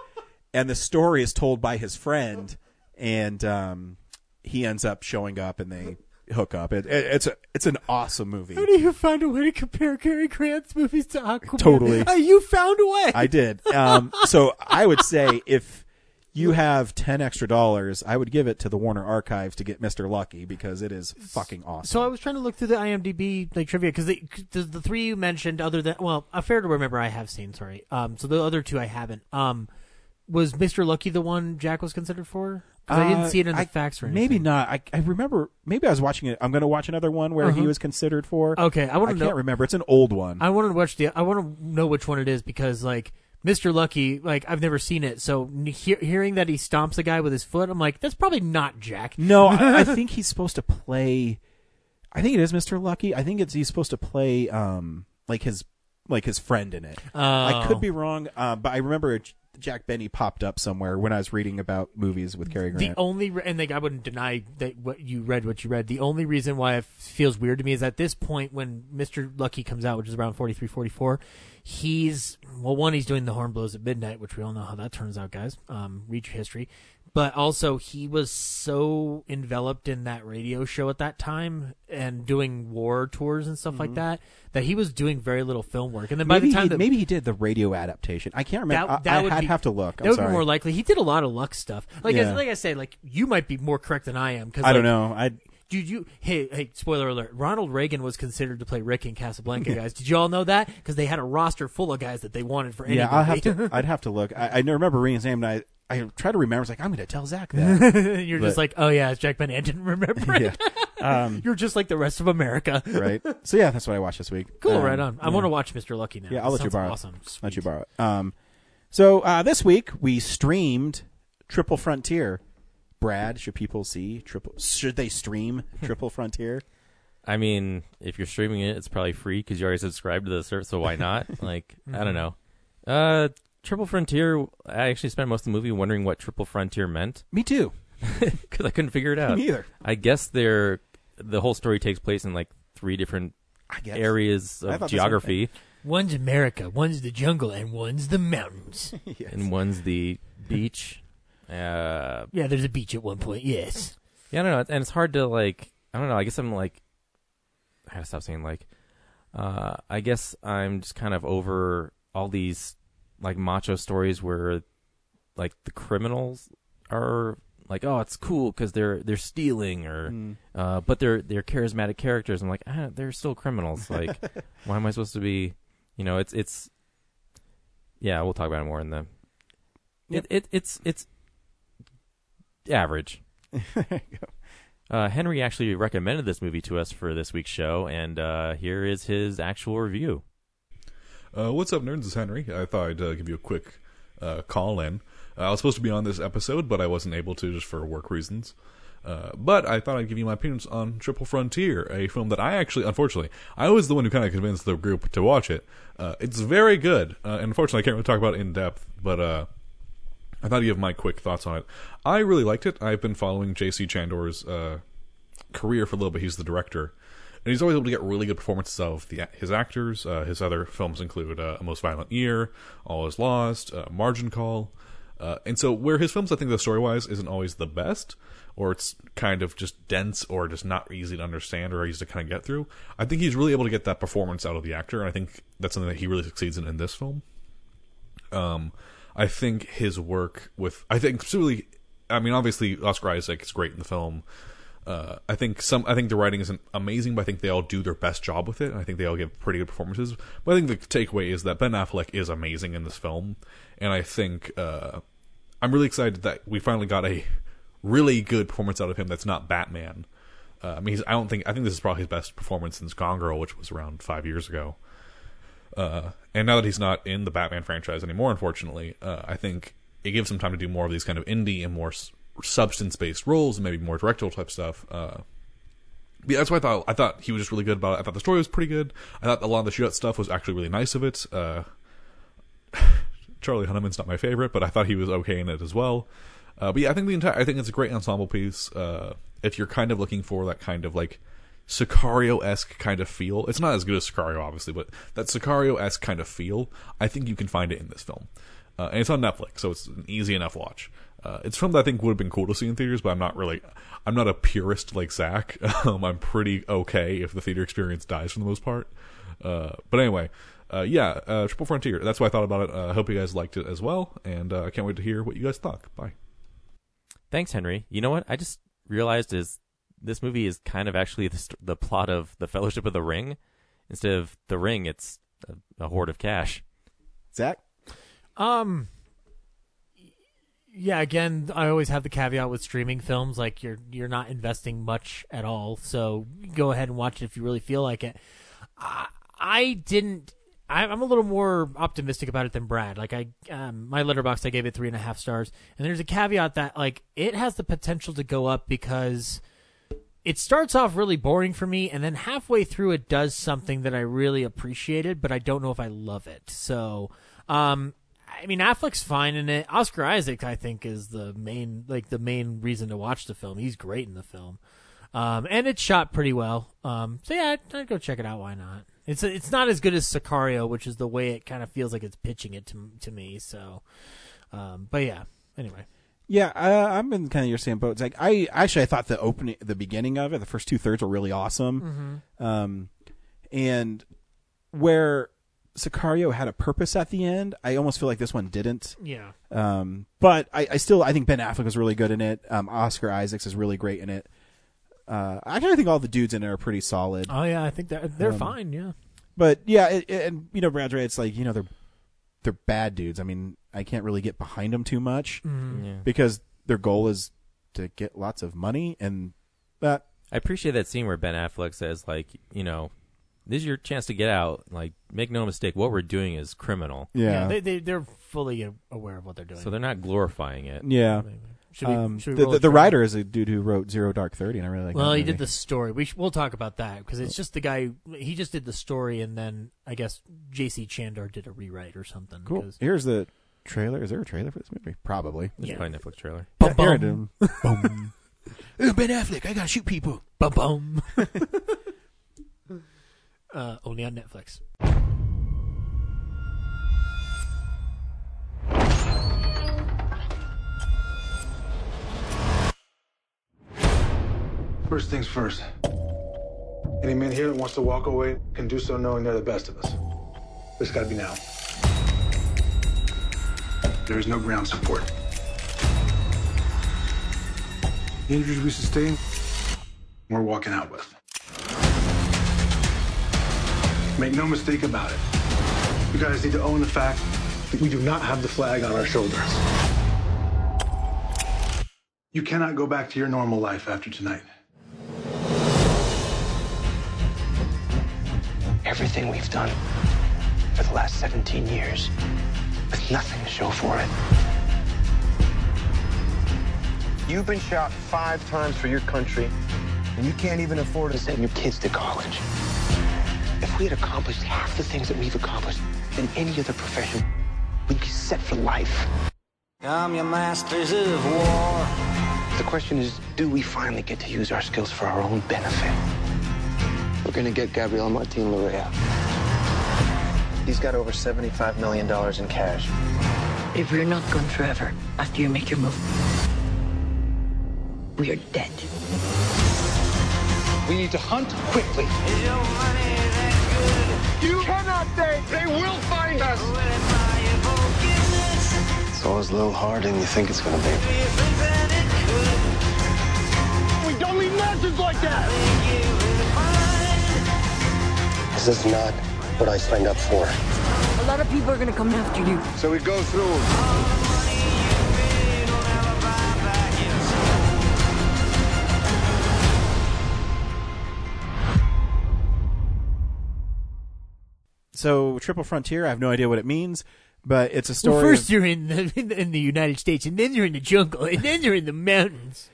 and the story is told by his friend, and um, he ends up showing up, and they hook up. It, it, it's a, it's an awesome movie. How do you find a way to compare Cary Grant's movies to Aquaman? Totally. Uh, you found a way. I did. Um, so I would say if you have ten extra dollars, I would give it to the Warner Archives to get Mister Lucky because it is fucking awesome. So I was trying to look through the IMDb like trivia because the, the three you mentioned, other than well, a fair to remember, I have seen. Sorry. Um. So the other two I haven't. Um. Was Mr. Lucky the one Jack was considered for? 'Cause I didn't Uh, see it in the I- facts or anything. Maybe not. I, I remember. Maybe I was watching it. I'm going to watch another one where he Uh-huh. was considered for. Okay, I wanna I can't remember. It's an old one. I want to watch the. I want to know which one it is because like Mr. Lucky, like I've never seen it, so hear, hearing that he stomps a guy with his foot, I'm like, that's probably not Jack. No, I, I think he's supposed to play. I think it is Mr. Lucky. I think it's he's supposed to play um like his like his friend in it. I Oh. could be wrong, uh, but I remember J- Jack Benny popped up somewhere when I was reading about movies with Cary Grant. The only re- and like I wouldn't deny that what you read what you read. The only reason why it feels weird to me is at this point when Mr. Lucky comes out, which is around 43 44, he's well one he's doing the horn blows at midnight, which we all know how that turns out, guys. Um read your history. But also he was so enveloped in that radio show at that time and doing war tours and stuff like mm-hmm. that that he was doing very little film work. And then by maybe the time he, that maybe he did the radio adaptation. I can't remember. that, I, I would would be- have to look. That I'm would sorry. be more likely. He did a lot of luck stuff. Like Yeah. as, like I said, like you might be more correct than I am. Cause, I don't know. I did you hey hey spoiler alert! Ronald Reagan was considered to play Rick in Casablanca, guys. Did you all know that? Because they had a roster full of guys that they wanted for any yeah, i'll have to i'd have to look. I, I remember reading his name, and I I try to remember. It's like I'm going to tell Zach that. You're But- just like, oh yeah, it's Jack Ben. I didn't remember it. yeah. Um, You're just like the rest of America. right. So yeah, that's what I watched this week. Cool, Um, right on. I yeah. want to watch Mr. Lucky now. Yeah, I'll That let you borrow. it. Awesome. Let you borrow it. Um, so uh, this week we streamed Triple Frontier. Brad, should people see Triple? Should they stream Triple Frontier? I mean, if you're streaming it, it's probably free because you already subscribed to the service. So why not? like, I don't know. Uh, Triple Frontier. I actually spent most of the movie wondering what Triple Frontier meant Me too. because I couldn't figure it out. Me either. I guess they're the whole story takes place in like three different I guess. areas I thought of the same geography, One's America, one's the jungle, and one's the mountains. Yes. and one's the beach. Uh, Yeah, there's a beach at one point. Yes. Yeah, I don't know, and it's hard to like. I don't know. I guess I'm like. I gotta stop saying like. Uh, I guess I'm just kind of over all these like macho stories where, like the criminals are like, oh, it's cool because they're they're stealing or, Mm. uh, but they're they're charismatic characters. I'm like, ah, they're still criminals. Like, why am I supposed to be? You know, it's it's. Yeah, we'll talk about it more in the. Yep. It, it it's it's average. there you go. Uh, Henry actually recommended this movie to us for this week's show, and uh, here is his actual review. Uh, what's up, nerds? It's Henry. I thought I'd uh, give you a quick uh, call in. Uh, I was supposed to be on this episode, but I wasn't able to just for work reasons. Uh, but I thought I'd give you my opinions on Triple Frontier, a film that I actually, unfortunately, I was the one who kind of convinced the group to watch it. Uh, it's very good, and unfortunately, I can't really talk about it in depth, but I thought I'd give my quick thoughts on it. I really liked it. I've been following J.C. Chandor's career for a little bit. He's the director, and he's always able to get really good performances out of the, his actors. Uh, his other films include uh, A Most Violent Year, All Is Lost, uh, Margin Call, uh, and so where his films, I think, the story wise, isn't always the best, or it's kind of just dense, or just not easy to understand, or easy to kind of get through. I think he's really able to get that performance out of the actor, and I think that's something that he really succeeds in in this film. Um, I think his work with I think specifically, I mean, obviously Oscar Isaac is great in the film. Uh, I think some I think the writing isn't amazing, but I think they all do their best job with it. I think they all give pretty good performances. But I think the takeaway is that Ben Affleck is amazing in this film, and I think uh, I'm really excited that we finally got a really good performance out of him. That's not Batman. Uh, I mean, I don't think I think this is probably his best performance since Gone Girl, which was around five years ago. Uh, and now that he's not in the Batman franchise anymore, unfortunately, uh, I think it gives him time to do more of these kind of indie and more s- substance-based roles, and maybe more directorial type stuff. Uh, yeah, that's why I thought. I thought he was just really good about it. I thought the story was pretty good. I thought a lot of the shootout stuff was actually really nice of it. Uh, Charlie Hunnam's not my favorite, but I thought he was okay in it as well. Uh, but yeah, I think the entire I think it's a great ensemble piece. Uh, if you're kind of looking for that kind of like Sicario esque kind of feel, it's not as good as Sicario, obviously, but that Sicario esque kind of feel, I think you can find it in this film. Uh, and it's on Netflix, so it's an easy enough watch. Uh, it's a film that I think would have been cool to see in theaters, but I'm not really, I'm not a purist like Zach. Um, I'm pretty okay if the theater experience dies for the most part. Uh, but anyway, uh, yeah, uh, Triple Frontier. That's why I thought about it. I hope you guys liked it as well, and uh, I can't wait to hear what you guys thought. Bye. Thanks, Henry. You know what? I just realized is this movie is kind of actually the, st- the plot of the Fellowship of the Ring. Instead of the ring, it's a, a hoard of cash. Zach? Um. Yeah, again, I always have the caveat with streaming films, like you're you're not investing much at all, so go ahead and watch it if you really feel like it. I, I didn't. I, I'm a little more optimistic about it than Brad. Like I, um, my Letterboxd, I gave it three and a half stars, and there's a caveat that like it has the potential to go up because it starts off really boring for me, and then halfway through it does something that I really appreciated, but I don't know if I love it. So, um, I mean, Affleck's fine in it. Oscar Isaac, I think, is the main like the main reason to watch the film. He's great in the film, um, and it's shot pretty well. Um, so yeah, I'd, I'd go check it out. Why not? It's it's not as good as Sicario, which is the way it kind of feels like it's pitching it to to me. So, um, but yeah. Anyway, Yeah, uh, I'm in kind of your same boat. It's like I actually I thought the opening, the beginning of it, the first two thirds were really awesome, um, and where Sicario had a purpose at the end, I almost feel like this one didn't. yeah. Um, but I, I still I think Ben Affleck was really good in it. Um, Oscar Isaacs is really great in it. Uh, I kind of think all the dudes in it are pretty solid. Oh yeah, I think they're they're Um, fine. Yeah. But yeah, it, it- and you know, Brad right. It's like you know they're they're bad dudes. I mean, I can't really get behind them too much Mhm. Yeah. because their goal is to get lots of money, and that I appreciate that scene where Ben Affleck says, like, you know, this is your chance to get out. Like, make no mistake, what we're doing is criminal. Yeah. they, they they're fully aware of what they're doing. So they're not glorifying it. yeah. Should we- um, should we the, roll the, a the trailer? writer is a dude who wrote Zero Dark Thirty, and I really like. well, that he movie. did the story. We sh- we'll talk about that because it's just the guy. He just did the story, and then I guess J.C. Chandor did a rewrite or something. Cool. 'cause- Here's the trailer. Is there a trailer for this movie? Probably. There's Yeah. probably a Netflix trailer. Yeah, here it Bum. Boom. Ooh, ben Affleck, I gotta shoot people. Bum bum. uh, only on Netflix. First things first. Any man here that wants to walk away can do so knowing they're the best of us. But it's gotta be now. There is no ground support. The injuries we sustain, we're walking out with. Make no mistake about it. You guys need to own the fact that we do not have the flag on our shoulders. You cannot go back to your normal life after tonight. Everything we've done for the last 17 years with nothing to show for it. You've been shot five times for your country, and you can't even afford to send your kids to college. If we had accomplished half the things that we've accomplished in any other profession, we'd be set for life. I'm your masters of war. The question is, do we finally get to use our skills for our own benefit? We're gonna get Gabriel Martin Lorea. He's got over $75 million in cash. If we're not gone forever after you make your move, we are dead. We need to hunt quickly. You cannot stay. They will find us. It's always a little harder than you think it's gonna be. We don't leave nonsense like that. This is not what I signed up for. A lot of people are gonna come after you. So we go through. So Triple Frontier, I have no idea what it means, but it's a story. Well, first of- you're in the, in the in the United States, and then you're in the jungle, and then you're in the mountains.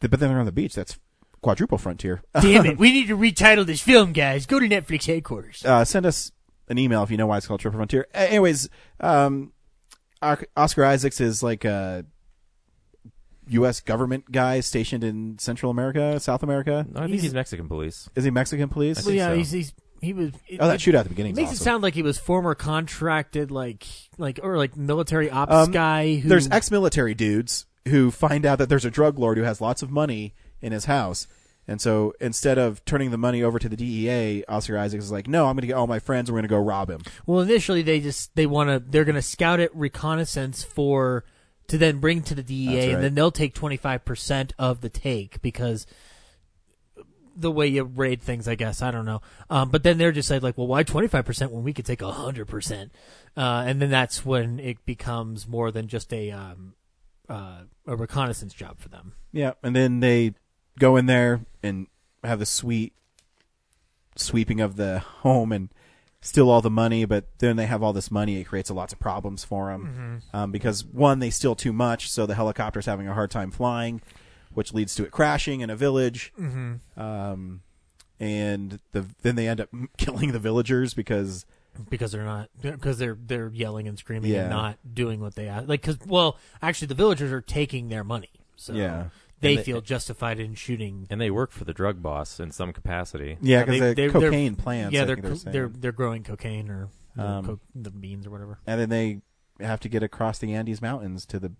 but then they're on the beach. That's quadruple frontier. Damn it! We need to retitle this film, guys. Go to Netflix headquarters. uh, send us an email if you know why it's called Triple Frontier. A- Anyways, um, Ar- Oscar Isaacs is like a U.S. government guy stationed in Central America, South America. No, I think he's, Mexican police. Is he Mexican police? Well, yeah, he's, he's he was. Oh, that shootout at the beginning. It makes it sound like he was former contracted, like like or like military ops Um, guy. Who, There's ex-military dudes who find out that there's a drug lord who has lots of money in his house. And so instead of turning the money over to the DEA, Oscar Isaacs is like, "No, I'm going to get all my friends. We're going to go rob him." Well, initially they just they want to they're going to scout it reconnaissance for to then bring to the DEA, right. and then they'll take twenty five percent of the take because the way you raid things, I guess I don't know. Um, but then they're just like, like, well, why twenty five percent when we could take hundred percent? Uh, and then that's when it becomes more than just a um, uh, a reconnaissance job for them. Yeah, and then they go in there and have the sweet sweeping of the home and steal all the money. But then they have all this money; it creates a lots of problems for them Mhm. um, because one, they steal too much, so the helicopter's having a hard time flying, which leads to it crashing in a village. Mhm. Um, and the then they end up killing the villagers because because they're not because they're they're yelling and screaming Yeah. and not doing what they ask. Like because well, actually, the villagers are taking their money, so Yeah. they, And they- feel justified in shooting. And they work for the drug boss in some capacity. Yeah, 'cause they- they're they're- cocaine plants, Yeah, I they're think they're they're they're growing cocaine or you Um, co- the beans or whatever. and then they have to get across the Andes Mountains to the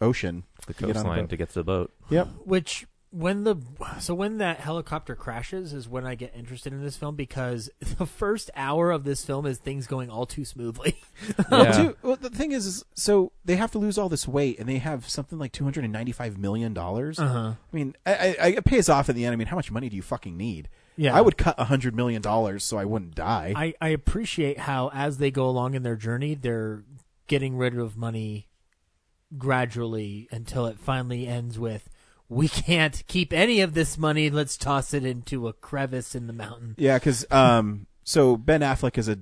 ocean The to get coastline boat. to get to the boat. Yep. Which when the so when that helicopter crashes is when I get interested in this film because the first hour of this film is things going all too smoothly. Well, too, well, the thing is, is, so they have to lose all this weight, and they have something like two hundred and ninety-five million dollars. Uh-huh. I mean, I, I, I- it pays off in the end. I mean, how much money do you fucking need? Yeah. I would cut a hundred million dollars so I wouldn't die. I, I appreciate how as they go along in their journey, they're getting rid of money gradually until it finally ends with we can't keep any of this money. Let's toss it into a crevice in the mountain. Yeah, because um, so Ben Affleck is a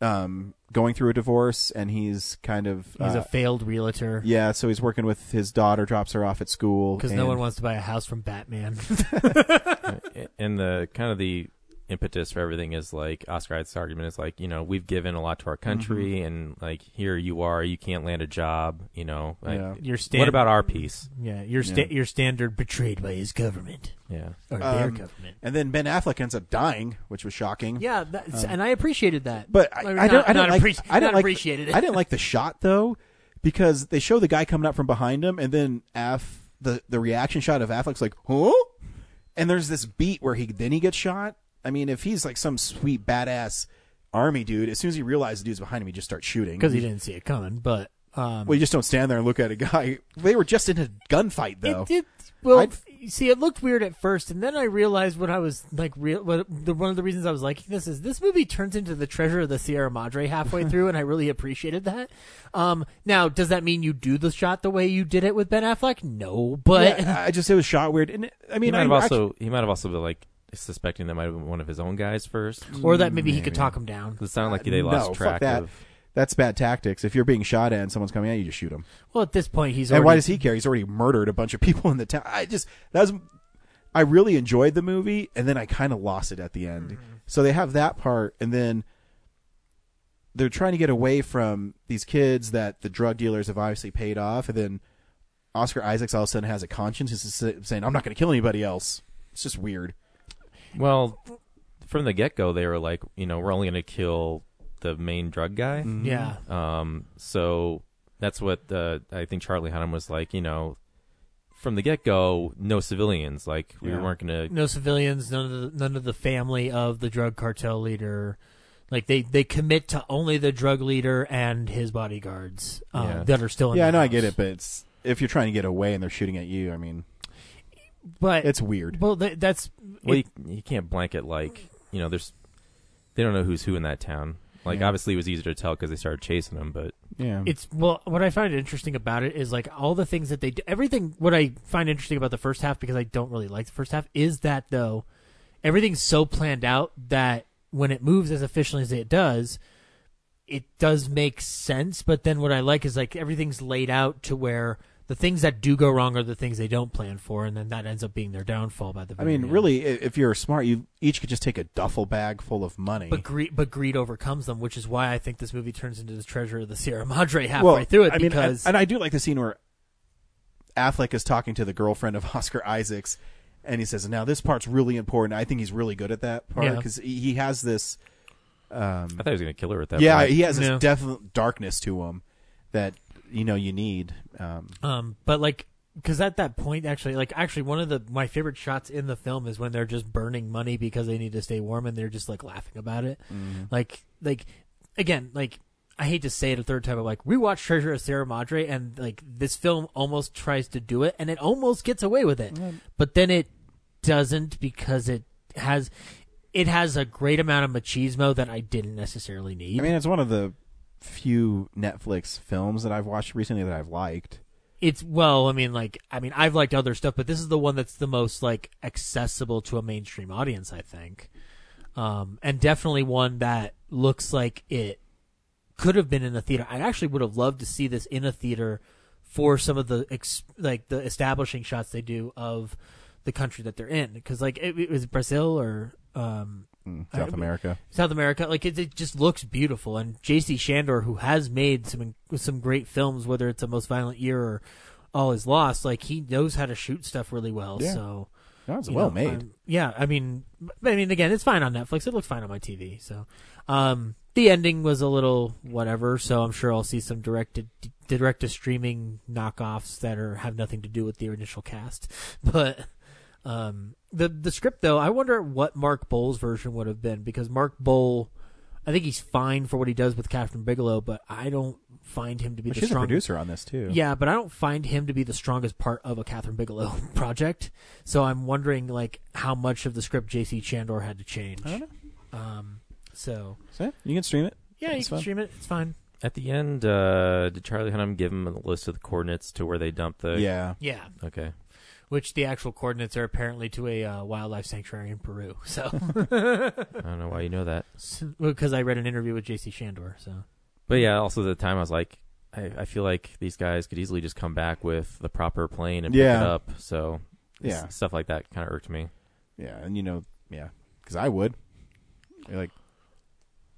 um going through a divorce, and he's kind of He's uh, a failed realtor. Yeah, so he's working with his daughter, drops her off at school Because no one wants to buy a house from Batman. and the kind of the impetus for everything is like Oscar Isaac's argument is like you know we've given a lot to our country Mm-hmm. and like here you are you can't land a job you know like, Yeah. Your stand- what about our piece Yeah, your sta- your standard betrayed by his government. Yeah. or their Um, government. And then Ben Affleck ends up dying, which was shocking. Yeah, that's, Um, and I appreciated that. But I, Or I don't. I not didn't like. appreci- I didn't not like. appreciated it. I didn't like the shot though, because they show the guy coming up from behind him, and then Aff the the reaction shot of Affleck's like, huh? And there's this beat where he then he gets shot. I mean, if he's like some sweet badass army dude, as soon as he realizes the dude's behind him, he just starts shooting because he didn't see it coming. But um, Well, you just don't stand there and look at a guy. They were just in a gunfight though. It did. Well, I'd- you see, it looked weird at first, and then I realized what I was like. Real, what, the, one of the reasons I was liking this is this movie turns into the Treasure of the Sierra Madre halfway through, and I really appreciated that. Um, now, does that mean you do the shot the way you did it with Ben Affleck? No, but Yeah, I just it was shot weird. And I mean, he might I have actually- also he might have also been like suspecting that might have been one of his own guys first Or that maybe he could talk him down. it sounded like Uh, they lost no, track fuck that. of That's bad tactics. If you're being shot at and someone's coming at you, just shoot him. well, at this point, he's and why does he care? He's already murdered a bunch of people in the town. I just that was. I really enjoyed the movie, and then I kind of lost it at the end. Mm-hmm. So they have that part, and then they're trying to get away from these kids that the drug dealers have obviously paid off, and then Oscar Isaacs all of a sudden has a conscience. He's just saying, "I'm not going to kill anybody else." It's just weird. Well from the get-go they were like you know we're only going to kill the main drug guy Mm-hmm. Yeah. um so that's what uh, I think Charlie Hunnam was like you know from the get-go no civilians like we Yeah. weren't going to no civilians, none of the, none of the family of the drug cartel leader. Like they, they commit to only the drug leader and his bodyguards uh, Yeah. that are still in. yeah, the I know, I house. get it, but it's if you're trying to get away and they're shooting at you, I mean, But it's weird. Well, th- that's Well, it- you, you can't blanket like you know. There's they don't know who's who in that town. Like Yeah. obviously it was easier to tell because they started chasing them. but yeah, It's well, what I find interesting about it is like all the things that they do. Everything. What I find interesting about the first half because I don't really like the first half is that though everything's so planned out that when it moves as efficiently as it does, it does make sense. But then what I like is like everything's laid out to where the things that do go wrong are the things they don't plan for, and then that ends up being their downfall by the. I mean, end. really, if you're smart, you each could just take a duffel bag full of money. But greed, but greed overcomes them, which is why I think this movie turns into the treasure of the Sierra Madre halfway through it. I mean, because and, and I do like the scene where Affleck is talking to the girlfriend of Oscar Isaacs, and he says, "Now this part's really important. I think he's really good at that part because he, he has this." Um, I thought he was going to kill her at that. yeah, point. he has this Yeah. definite darkness to him that you know you need. Um, Um, but like, because at that point, actually, like, actually, one of the my favorite shots in the film is when they're just burning money because they need to stay warm, and they're just like laughing about it. Like, like again, like I hate to say it a third time, but like rewatch Treasure of Sierra Madre, and like this film almost tries to do it, and it almost gets away with it, but then it doesn't because it has. It has a great amount of machismo that I didn't necessarily need. I mean, it's one of the few Netflix films that I've watched recently that I've liked. It's well, I mean, like, I mean, I've liked other stuff, but this is the one that's the most like accessible to a mainstream audience, I think, um, and definitely one that looks like it could have been in the theater. I actually would have loved to see this in a theater for some of the ex- like the establishing shots they do of the country that they're in, because like it, it was Brazil or um, Mm, South America. South America, like it, it just looks beautiful. And J.C. Chandor, who has made some some great films, whether it's a Most Violent Year or All Is Lost, like he knows how to shoot stuff really well. Yeah. So it's well know, made. I'm- yeah, I mean, I mean, again, it's fine on Netflix. It looks fine on my TV. So, um, the ending was a little whatever. So I'm sure I'll see some directed direct to streaming knockoffs that are have nothing to do with the initial cast. But um, the the script though, I wonder what Mark Boal's version would have been because Mark Boal, I think he's fine for what he does with Kathryn Bigelow, but I don't find him to be Well, the she's a strongest producer on this too. yeah, but I don't find him to be the strongest part of a Kathryn Bigelow project. So I'm wondering, like, how much of the script J.C. Chandor had to change. I don't know. Um, so So, you can stream it. yeah, you can fun. stream it. It's fine. At the end, uh, did Charlie Hunnam give him a list of the coordinates to where they dumped the? Yeah. Yeah. Okay. Which the actual coordinates are apparently to a uh, wildlife sanctuary in Peru. So I don't know why you know that. because I read an interview with J.C. Chandor. So But yeah, also at the time I was like, I, I feel like these guys could easily just come back with the proper plane and pick it up. So s- Yeah. stuff like that kind of irked me. Yeah, and you know, yeah, because I would. You're like,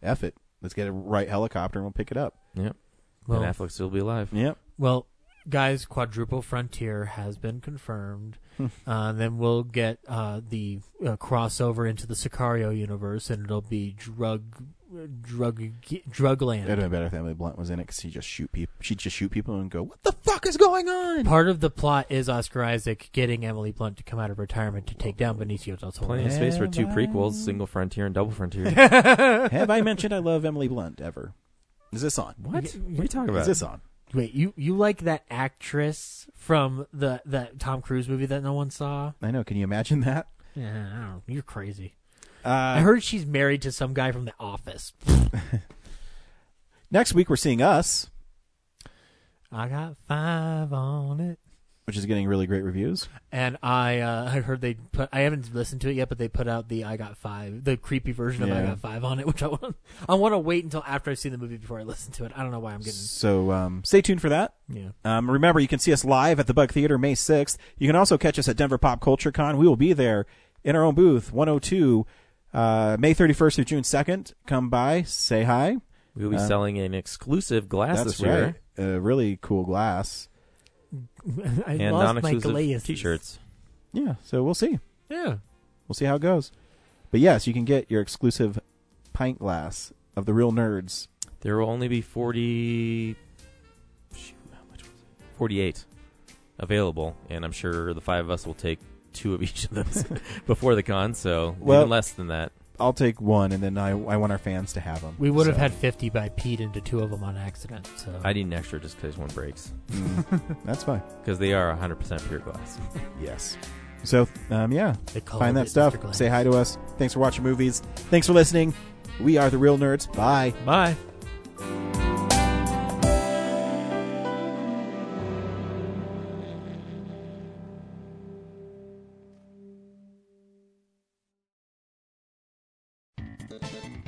F it. Let's get a right helicopter and we'll pick it up. Yep. Well- and Affleck still be alive. Yep. Well, guys, Quadruple Frontier has been confirmed. Hmm. uh, then we'll get uh, the uh, crossover into the Sicario universe, and it'll be drug, drug, drugland. It'd have been better if Emily Blunt was in it because she just shoot people. She'd just shoot people and go, "What the fuck is going on?" Part of the plot is Oscar Isaac getting Emily Blunt to come out of retirement to take down Benicio del Toro. Plenty of space for two prequels: Single Frontier and Double Frontier. have I mentioned I love Emily Blunt ever? Is this on? What? What are you talking about? Is this on? Wait, you you like that actress from the that Tom Cruise movie that no one saw? I know. Can you imagine that? Yeah, I don't know. You're crazy. Uh, I heard she's married to some guy from The Office. Next week we're seeing Us, I got five on it. Which is getting really great reviews. And I uh, I heard they put I haven't listened to it yet, but they put out the I got five, the creepy version of I Yeah. got five on it, which I want I want to wait until after I've seen the movie before I listen to it. I don't know why I'm getting. So um, stay tuned for that. Yeah. Um, remember, you can see us live at the Bug Theater May 6th. You can also catch us at Denver Pop Culture Con. We will be there in our own booth, 102, uh, May 31st through June 2nd. Come by, say hi. We'll be Uh, selling an exclusive glass That's this year right. A really cool glass. I and lost my non-exclusive glasses. T-shirts. Yeah, so we'll see. Yeah. We'll see how it goes. But yes, you can get your exclusive pint glass of the real nerds. There will only be forty. Shoot, how much was it? Forty-eight available, and I'm sure the five of us will take two of each of those before the con. So Well- even less than that. I'll take one, and then I, I want our fans to have them. We would have had fifty, but I peed into two of them on accident. So I need an extra just because one breaks. That's fine. Because they are 100% pure glass. Yes. So, um, yeah, They call find that stuff. Say hi to us. Thanks for watching movies. Thanks for listening. We are the Real Nerds. Bye. Bye.